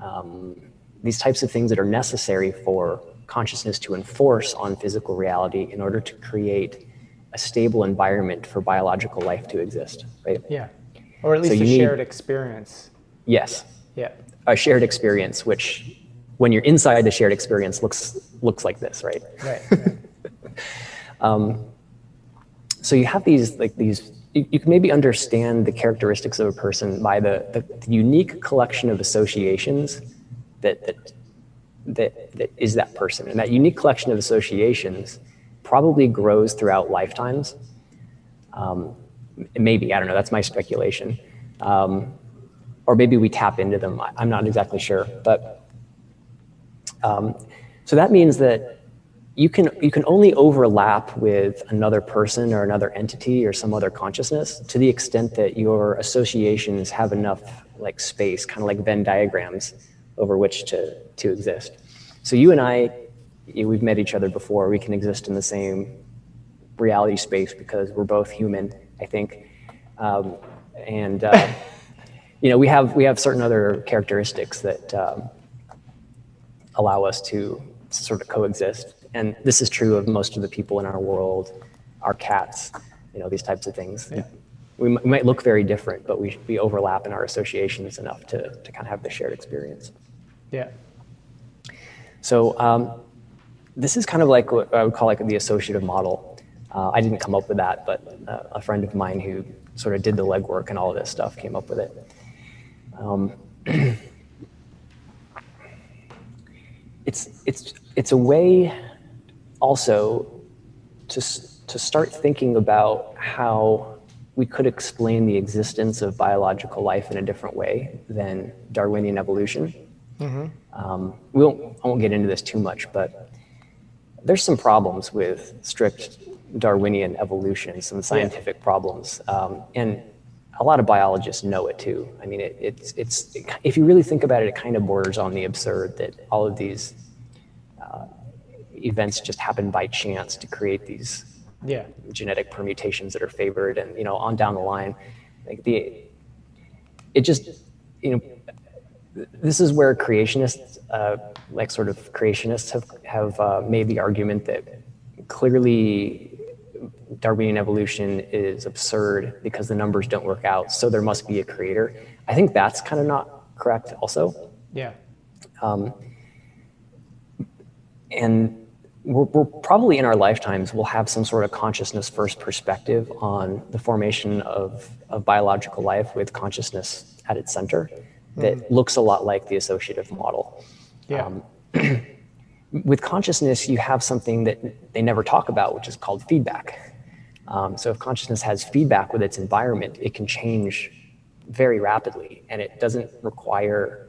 B: um, these types of things that are necessary for consciousness to enforce on physical reality in order to create a stable environment for biological life to exist, right?
A: Yeah. Or at least so a shared need, experience.
B: Yes.
A: Yeah.
B: A shared experience, which when you're inside the shared experience looks looks like this, right?
A: Right. right. <laughs>
B: um, so you have these like these you, you, can maybe understand the characteristics of a person by the, the, the unique collection of associations that, that that that is that person and that unique collection of associations probably grows throughout lifetimes um, maybe i don't know that's my speculation um, or maybe we tap into them. I'm not exactly sure but um, so that means that you can you can only overlap with another person or another entity or some other consciousness to the extent that your associations have enough like space kind of like venn diagrams over which to to exist. So you and i we've met each other before. We can exist in the same reality space because we're both human i think. Um, and uh, <laughs> you know we have we have certain other characteristics that um, allow us to sort of coexist and this is true of most of the people in our world, our cats, you know, these types of things. Yeah. We, we might look very different, but we, we overlap in our associations enough to, to kind of have the shared experience.
A: Yeah.
B: So um, this is kind of like what I would call like the associative model. Uh, I didn't come up with that, but uh, a friend of mine who sort of did the legwork and all of this stuff came up with it. Um, <clears throat> it's it's it's a way also to, to start thinking about how we could explain the existence of biological life in a different way than Darwinian evolution. Mm-hmm. Um, we won't, I won't get into this too much, but there's some problems with strict Darwinian evolution, some scientific yeah. problems. Um, and a lot of biologists know it too. I mean, it, it's, it's, it, if you really think about it, it kind of borders on the absurd that all of these uh, events just happen by chance to create these
A: yeah.
B: genetic permutations that are favored and you know on down the line like the it just you know this is where creationists uh, like sort of creationists have have uh, made the argument that clearly Darwinian evolution is absurd because the numbers don't work out so there must be a creator I think that's kind of not correct also
A: yeah
B: um, and we're, we're, probably in our lifetimes will have some sort of consciousness first perspective on the formation of, of biological life with consciousness at its center that mm. looks a lot like the associative model.
A: Yeah. Um, <clears throat>
B: with consciousness, you have something that they never talk about, which is called feedback. Um, so if consciousness has feedback with its environment, it can change very rapidly, and it doesn't require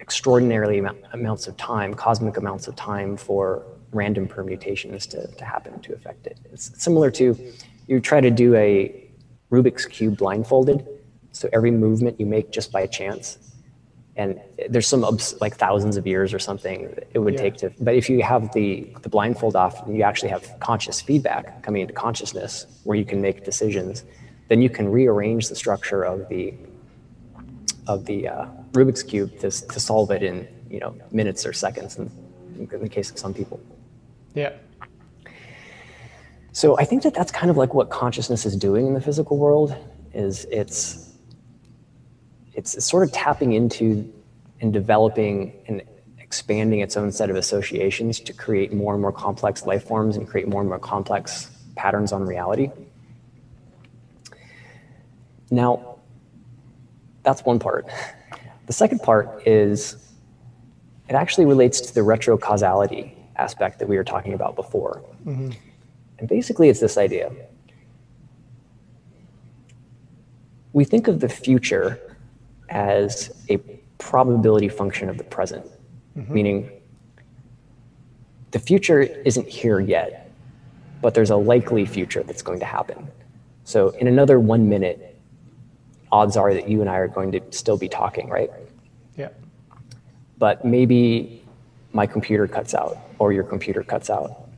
B: extraordinarily amounts of time, cosmic amounts of time for random permutations to, to happen to affect it. It's similar to you try to do a Rubik's Cube blindfolded. So every movement you make just by chance. And there's some like thousands of years or something it would yeah. take to, but if you have the, the blindfold off and you actually have conscious feedback coming into consciousness where you can make decisions, then you can rearrange the structure of the, of the uh, Rubik's Cube to, to solve it in, you know, minutes or seconds in, in the case of some people.
A: Yeah.
B: So I think that that's kind of like what consciousness is doing in the physical world is it's it's sort of tapping into and developing and expanding its own set of associations to create more and more complex life forms and create more and more complex patterns on reality. Now, that's one part. The second part is it actually relates to the retrocausality aspect that we were talking about before. Mm-hmm. And basically, it's this idea. We think of the future as a probability function of the present, mm-hmm. meaning the future isn't here yet, but there's a likely future that's going to happen. So, in another one minute, odds are that you and I are going to still be talking, right?
A: Yeah.
B: But maybe my computer cuts out or your computer cuts out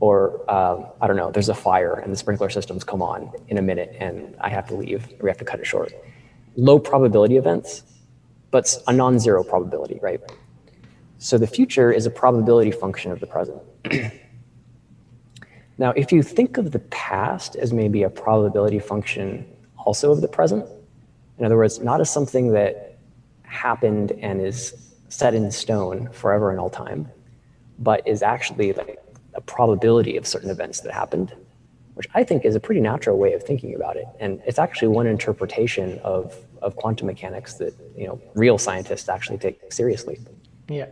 B: or um, I don't know, there's a fire and the sprinkler systems come on in a minute and I have to leave, we have to cut it short. Low probability events, but a non-zero probability, right? So the future is a probability function of the present. <clears throat> now, if you think of the past as maybe a probability function also of the present, In other words, not as something that happened and is set in stone forever and all time, but is actually like a probability of certain events that happened, which I think is a pretty natural way of thinking about it. And it's actually one interpretation of, of quantum mechanics that you know real scientists actually take seriously.
A: Yeah.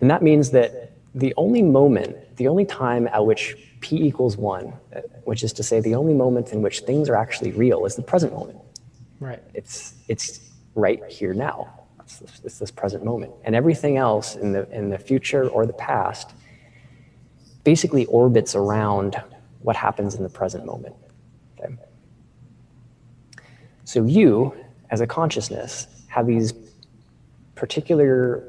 B: And that means that the only moment, the only time at which p equals one, which is to say the only moment in which things are actually real, is the present moment.
A: Right.
B: It's it's right here now. It's this, it's this present moment, and everything else in the in the future or the past basically orbits around what happens in the present moment. So you, as a consciousness, have these particular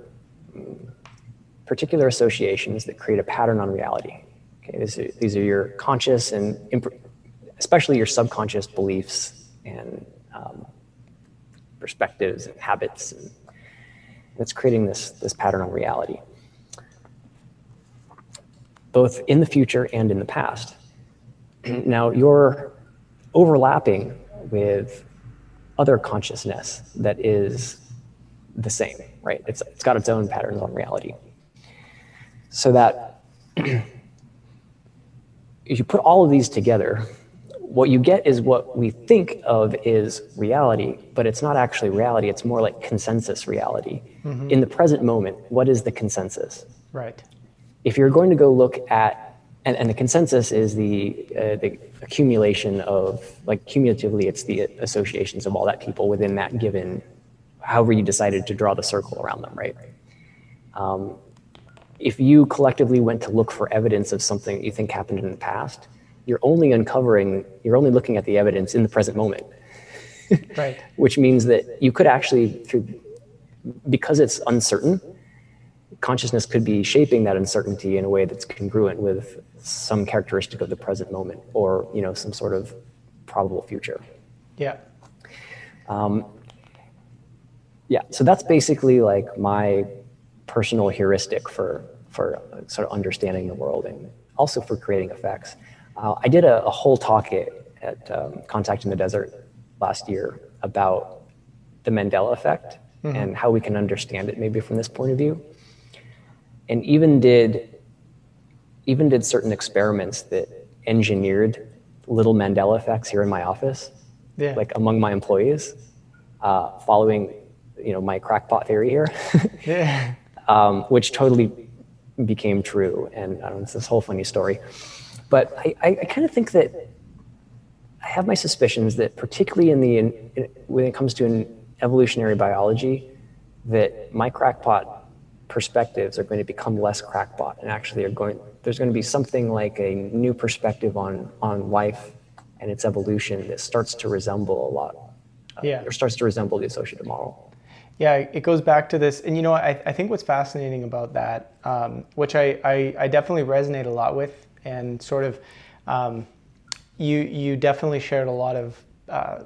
B: particular associations that create a pattern on reality. Okay, these are, these are your conscious and especially your subconscious beliefs and um, perspectives and habits, and it's creating this this pattern on reality, both in the future and in the past. <clears throat> now you're overlapping with other consciousness that is the same, right? It's, it's got its own patterns on reality. So that <clears throat> if you put all of these together, what you get is what we think of is reality, but it's not actually reality. It's more like consensus reality. Mm-hmm. In the present moment, what is the consensus?
A: Right.
B: If you're going to go look at, and, and the consensus is the, uh, the accumulation of, like cumulatively, it's the associations of all that people within that given, however you decided to draw the circle around them, right? Um, if you collectively went to look for evidence of something you think happened in the past, you're only uncovering, you're only looking at the evidence in the present moment. <laughs>
A: right.
B: Which means that you could actually, through, because it's uncertain, consciousness could be shaping that uncertainty in a way that's congruent with some characteristic of the present moment or, you know, some sort of probable future.
A: Yeah.
B: Um, yeah, so that's basically like my personal heuristic for for sort of understanding the world and also for creating effects. Uh, I did a, a, whole talk at, at um, Contact in the Desert last year about the Mandela effect mm-hmm. and how we can understand it maybe from this point of view, and even did even did certain experiments that engineered little Mandela effects here in my office, yeah. like among my employees, uh, following you know my crackpot theory here. <laughs> yeah <laughs> um, which totally became true. And I don't know, it's this whole funny story. But I, I, I kind of think that I have my suspicions that, particularly in the in, in, when it comes to an evolutionary biology, that my crackpot perspectives are going to become less crackpot, and actually are going. There's going to be something like a new perspective on on life and its evolution that starts to resemble a lot, uh, yeah. or starts to resemble the associative model.
A: Yeah, it goes back to this, and you know, I, I think what's fascinating about that, um, which I, I, I, definitely resonate a lot with, and sort of, um, you you definitely shared a lot of, uh,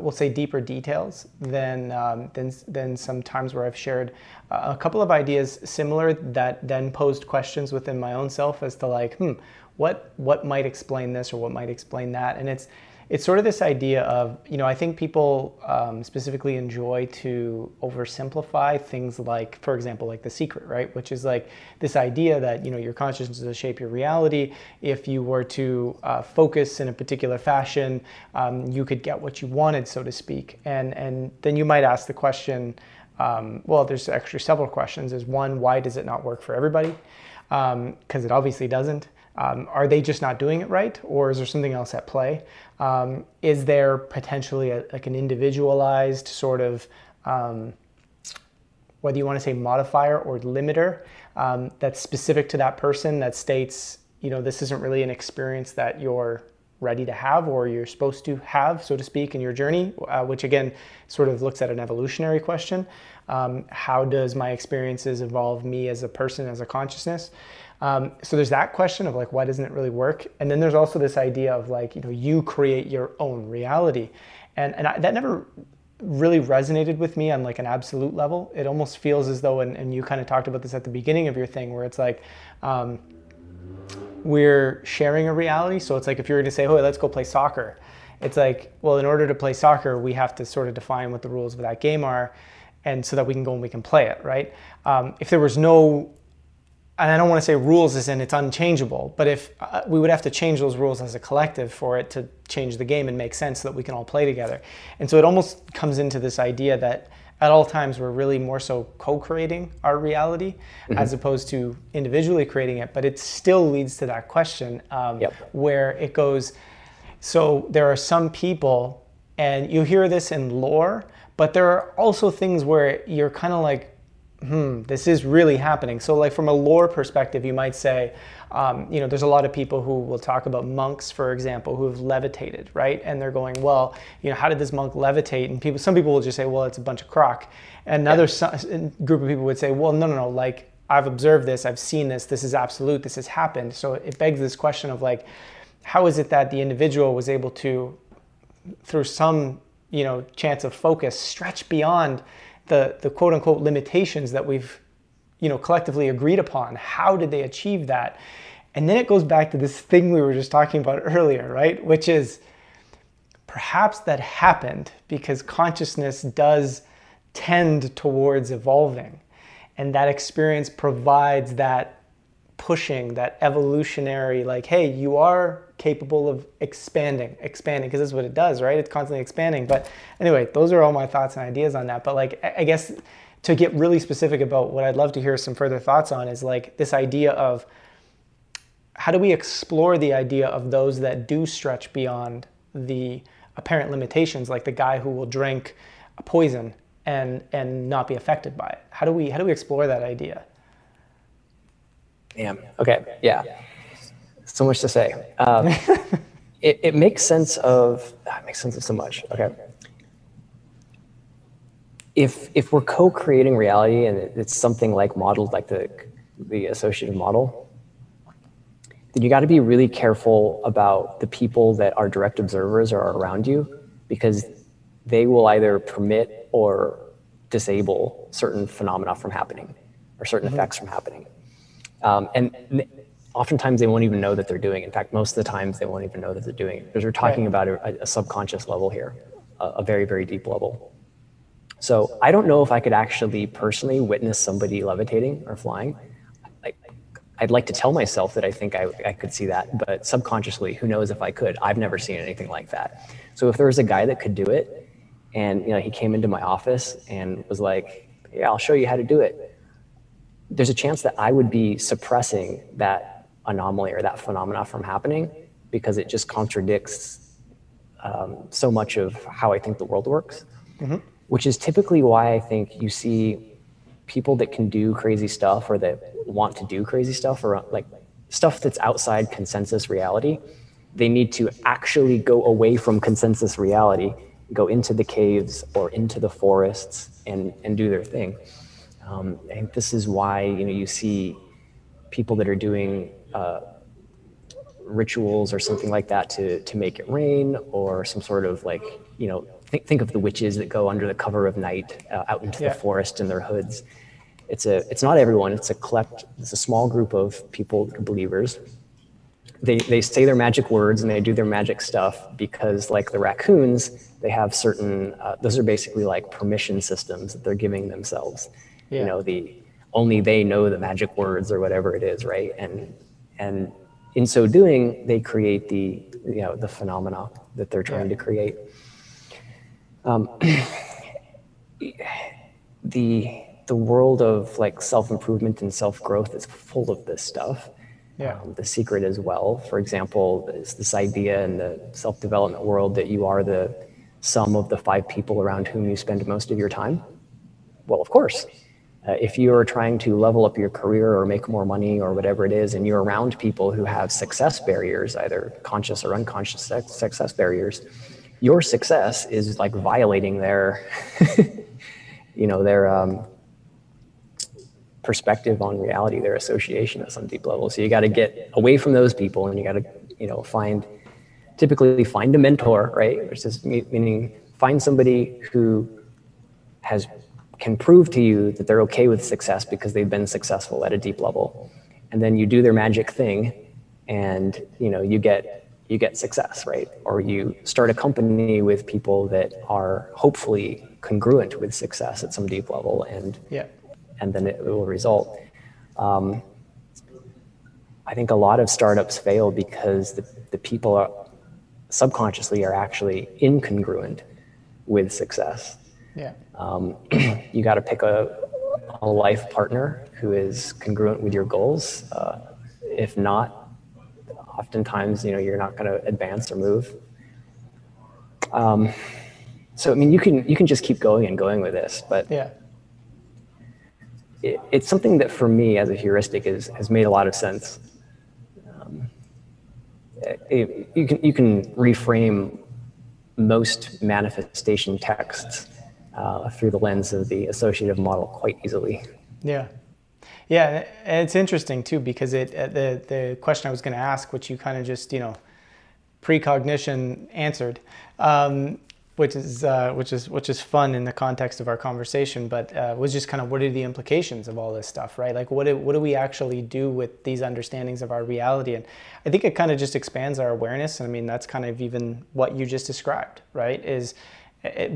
A: we'll say, deeper details than um, than than some times where I've shared a couple of ideas similar that then posed questions within my own self as to like, hmm, what what might explain this or what might explain that, and it's it's sort of this idea of, you know, I think people um, specifically enjoy to oversimplify things like, for example, like the secret, right? Which is like this idea that, you know, your consciousness will shape your reality. If you were to uh, focus in a particular fashion, um, you could get what you wanted, so to speak. And, and then you might ask the question, um, well, there's actually several questions. Is one, why does it not work for everybody? Because um, it obviously doesn't. Um, are they just not doing it right, or is there something else at play? Um, is there potentially a, like an individualized sort of um, whether you want to say modifier or limiter um, that's specific to that person that states you know this isn't really an experience that you're ready to have or you're supposed to have so to speak in your journey uh, which again sort of looks at an evolutionary question um, how does my experiences evolve me as a person as a consciousness um, so there's that question of like, why doesn't it really work? And then there's also this idea of like, you know, you create your own reality. And, and I, that never really resonated with me on like an absolute level. It almost feels as though, and, and you kind of talked about this at the beginning of your thing, where it's like, um, we're sharing a reality. So it's like if you were to say, oh, let's go play soccer. it's like, well, in order to play soccer, we have to sort of define what the rules of that game are, and so that we can go and we can play it, right? Um, if there was no, and I don't want to say rules as in it's unchangeable, but if uh, we would have to change those rules as a collective for it to change the game and make sense so that we can all play together. And so it almost comes into this idea that at all times we're really more so co-creating our reality mm-hmm. as opposed to individually creating it but it still leads to that question um, yep. where it goes so there are some people and you hear this in lore but there are also things where you're kind of like hmm, this is really happening. So, like from a lore perspective, you might say, um, you know, there's a lot of people who will talk about monks, for example, who have levitated, right? And they're going, well, you know, how did this monk levitate? And people, some people will just say, well, it's a bunch of crock. And another yeah. group of people would say, well, no, no, no, like I've observed this, I've seen this, this is absolute, this has happened. So it begs this question of like, how is it that the individual was able to, through some, you know, chance of focus, stretch beyond the, the quote unquote limitations that we've you know collectively agreed upon. How did they achieve that? And then it goes back to this thing we were just talking about <laughs> earlier right? Which is perhaps that happened because consciousness does tend towards evolving. And that experience provides that pushing that evolutionary like hey you are capable of expanding expanding because that's what it does right? It's constantly expanding. But anyway those are all my thoughts and ideas on that. But like i guess to get really specific about what i'd love to hear some further thoughts on is like this idea of how do we explore the idea of those that do stretch beyond the apparent limitations like the guy who will drink a poison and and not be affected by it? How do we how do we explore that idea
B: Damn. Okay. Yeah. So much to say. Um, <laughs> it, it makes sense of ah, it makes sense of so much. Okay. If if we're co-creating reality and it's something like modeled like the the associative model, then you got to be really careful about the people that are direct observers or are around you because they will either permit or disable certain phenomena from happening or certain mm-hmm. effects from happening. Um, and oftentimes they won't even know that they're doing it. In fact, most of the times they won't even know that they're doing it because we're talking about a, a, subconscious level here, a, a very, very deep level. So I don't know if I could actually personally witness somebody levitating or flying. Like, I'd like to tell myself that I think I, I could see that, but subconsciously, who knows if I could? I've never seen anything like that. So if there was a guy that could do it, and you know he came into my office and was like, "Yeah, I'll show you how to do it," there's a chance that I would be suppressing that anomaly or that phenomena from happening because it just contradicts um, so much of how I think the world works, mm-hmm. which is typically why I think you see people that can do crazy stuff or that want to do crazy stuff or like stuff that's outside consensus reality. They need to actually go away from consensus reality, go into the caves or into the forests and, and do their thing. Um, I think this is why you know you see people that are doing uh, rituals or something like that to to make it rain, or some sort of like you know think think of the witches that go under the cover of night uh, out into yeah. the forest in their hoods. It's a it's not everyone. It's a collect. It's a small group of people, believers. They they say their magic words and they do their magic stuff because like the raccoons, they have certain. Uh, those are basically like permission systems that they're giving themselves yeah. you know the only they know the magic words or whatever it is right and and in so doing they create the you know the phenomena that they're trying yeah. to create um, <clears throat> the the world of like self-improvement and self-growth is full of this stuff yeah. Um, the secret as well for example is this idea in the self-development world that you are the sum of the five people around whom you spend most of your time well of course uh, if you're trying to level up your career or make more money or whatever it is, and you're around people who have success barriers, either conscious or unconscious success barriers, your success is like violating their, <laughs> you know, their um, perspective on reality, their association at some deep level. So you got to get away from those people, and you got to, you know, find, typically find a mentor, right? Which is meaning find somebody who has can prove to you that they're okay with success because they've been successful at a deep level and then you do their magic thing and you know you get you get success, right? Or you start a company with people that are hopefully congruent with success at some deep level, and
A: yeah.
B: and then it will result. Um, I think a lot of startups fail because the, the people are subconsciously are actually incongruent with success.
A: Yeah.
B: Um, <clears throat> you got to pick a, a life partner who is congruent with your goals. Uh, if not, oftentimes you know you're not going to advance or move. Um, so I mean, you can you can just keep going and going with this, but
A: yeah.
B: It, it's something that for me as a heuristic is, has made a lot of sense. Um, it, you can you can reframe most manifestation texts uh, through the lens of the associative model quite easily.
A: Yeah. Yeah, it's interesting too because it uh, the the question I was going to ask, which you kind of just you know precognition answered, um, which is uh, which is which is fun in the context of our conversation, but uh, was just kind of what are the implications of all this stuff, right? Like what do, what do we actually do with these understandings of our reality? And I think it kind of just expands our awareness. And I mean, that's kind of even what you just described, right? Is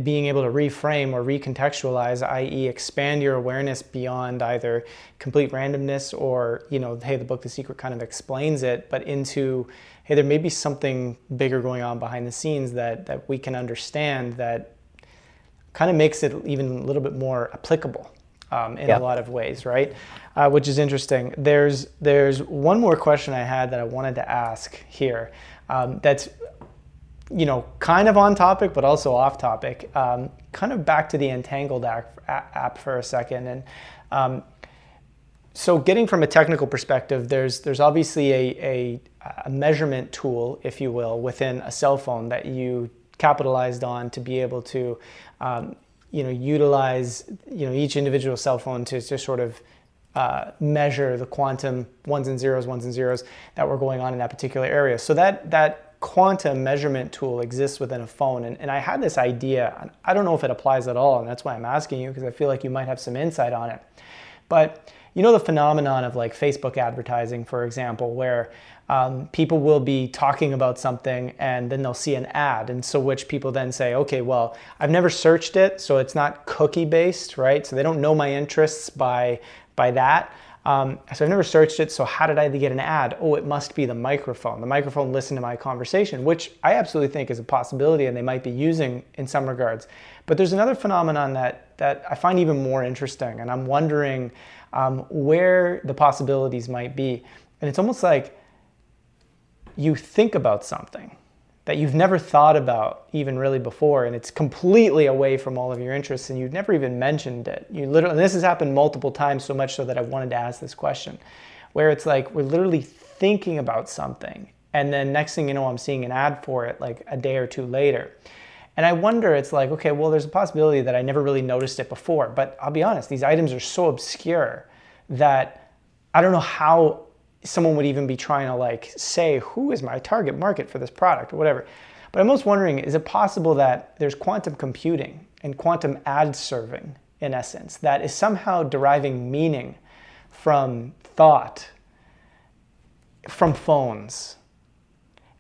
A: being able to reframe or recontextualize, i.e., expand your awareness beyond either complete randomness or, you know, hey, the book The Secret kind of explains it, but into, hey, there may be something bigger going on behind the scenes that, that we can understand that kind of makes it even a little bit more applicable um, in yeah. a lot of ways, right? Uh, which is interesting. There's, there's one more question I had that I wanted to ask here um, that's you know, kind of on topic, but also off topic. Um, kind of back to the Entangled app, app for a second, and um, so getting from a technical perspective, there's there's obviously a, a, a, measurement tool, if you will, within a cell phone that you capitalized on to be able to, um, you know, utilize you know each individual cell phone to just sort of uh, measure the quantum ones and zeros, ones and zeros that were going on in that particular area. So that that quantum measurement tool exists within a phone. And, and I had this idea, I don't know if it applies at all, and that's why I'm asking you, because I feel like you might have some insight on it. But you know the phenomenon of like Facebook advertising, for example, where um, people will be talking about something and then they'll see an ad. And so, which people then say, okay, well, I've never searched it, so it's not cookie based, right? So they don't know my interests by, by that. Um, so I've never searched it. So how did I get an ad? Oh, it must be the microphone. The microphone listened to my conversation, which I absolutely think is a possibility and they might be using in some regards. But there's another phenomenon that, that I find even more interesting. And I'm wondering um, where the possibilities might be. And it's almost like you think about something that you've never thought about even really before and it's completely away from all of your interests and you've never even mentioned it. You literally this has happened multiple times so much so that i wanted to ask this question where it's like we're literally thinking about something and then next thing you know i'm seeing an ad for it like a day or two later. And i wonder it's like okay well there's a possibility that i never really noticed it before but i'll be honest these items are so obscure that i don't know how someone would even be trying to like say who is my target market for this product or whatever. But I'm most wondering, is it possible that there's quantum computing and quantum ad serving in essence that is somehow deriving meaning from thought, from phones,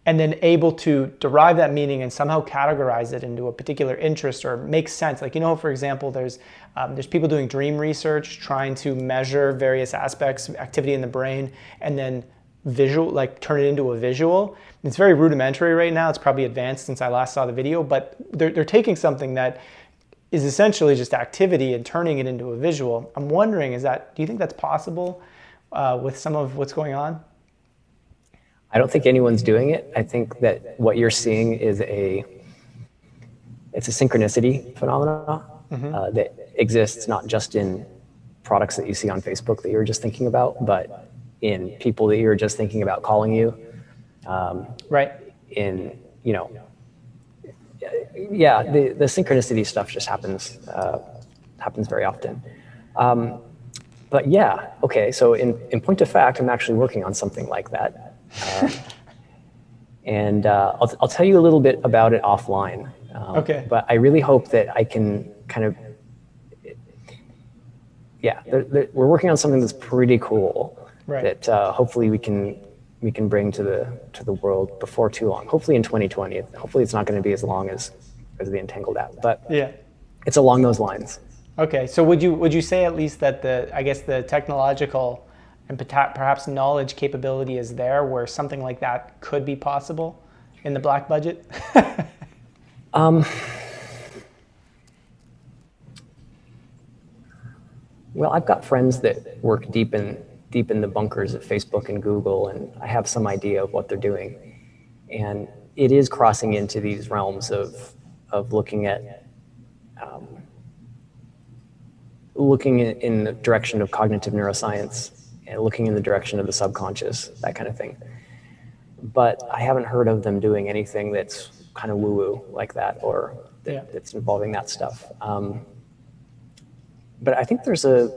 A: and then able to derive that meaning and somehow categorize it into a particular interest or make sense. Like you know, for example, there's um, there's people doing dream research, trying to measure various aspects of activity in the brain, and then visual, like turn it into a visual. It's very rudimentary right now. It's probably advanced since I last saw the video, but they're, they're taking something that is essentially just activity and turning it into a visual. I'm wondering, is that do you think that's possible uh, with some of what's going on?
B: I don't think anyone's doing it. I think that what you're seeing is a it's a synchronicity phenomenon mm-hmm. uh, that exists not just in products that you see on Facebook that you were just thinking about, but in people that you were just thinking about calling you.
A: Um, right.
B: In you know, yeah, the the synchronicity stuff just happens uh, happens very often. Um, but yeah, okay. So in in point of fact, I'm actually working on something like that. Uh, and uh, I'll, I'll tell you a little bit about it offline.
A: Um, okay.
B: But I really hope that I can kind of, yeah, they're, they're, we're working on something that's pretty cool.
A: Right.
B: That uh, hopefully we can we can bring to the to the world before too long. Hopefully in 2020. Hopefully it's not going to be as long as as the Entangled app, but
A: Yeah.
B: it's along those lines.
A: Okay, so would you would you say at least that the I guess the technological and perhaps knowledge capability is there where something like that could be possible in the black budget? <laughs>
B: Well, I've got friends that work deep in deep in the bunkers at Facebook and Google, and I have some idea of what they're doing. And it is crossing into these realms of of looking at um, looking in, in the direction of cognitive neuroscience and looking in the direction of the subconscious, that kind of thing. But I haven't heard of them doing anything that's kind of woo-woo like that, or that,
A: Yeah.
B: that's involving that stuff. Um, but I think there's a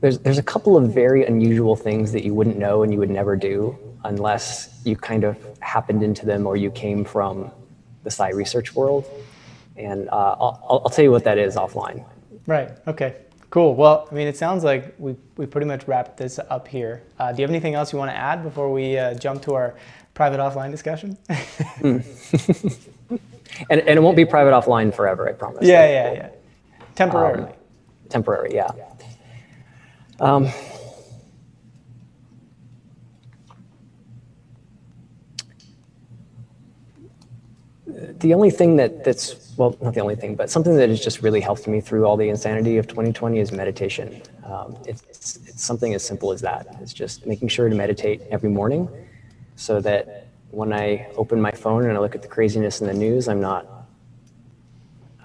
B: there's there's a couple of very unusual things that you wouldn't know and you would never do unless you kind of happened into them or you came from the psi research world. And uh, I'll I'll tell you what that is offline.
A: Right. Okay. Cool. Well, I mean, it sounds like we we pretty much wrapped this up here. Uh, do you have anything else you want to add before we uh, jump to our private offline discussion? <laughs>
B: And, and it won't be private offline forever, I promise.
A: yeah, yeah, yeah. Temporarily.
B: Temporary, yeah. Um, the only thing that, that's, well, not the only thing, but something that has just really helped me through all the insanity of 2020 is meditation. Um, it's, it's, it's something as simple as that. It's just making sure to meditate every morning so that when I open my phone and I look at the craziness in the news, I'm not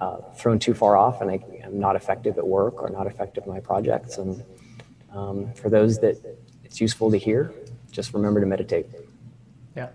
B: uh, thrown too far off and I, am not effective at work or not effective in my projects. And um, for those that it's useful to hear, just remember to meditate.
A: Yeah.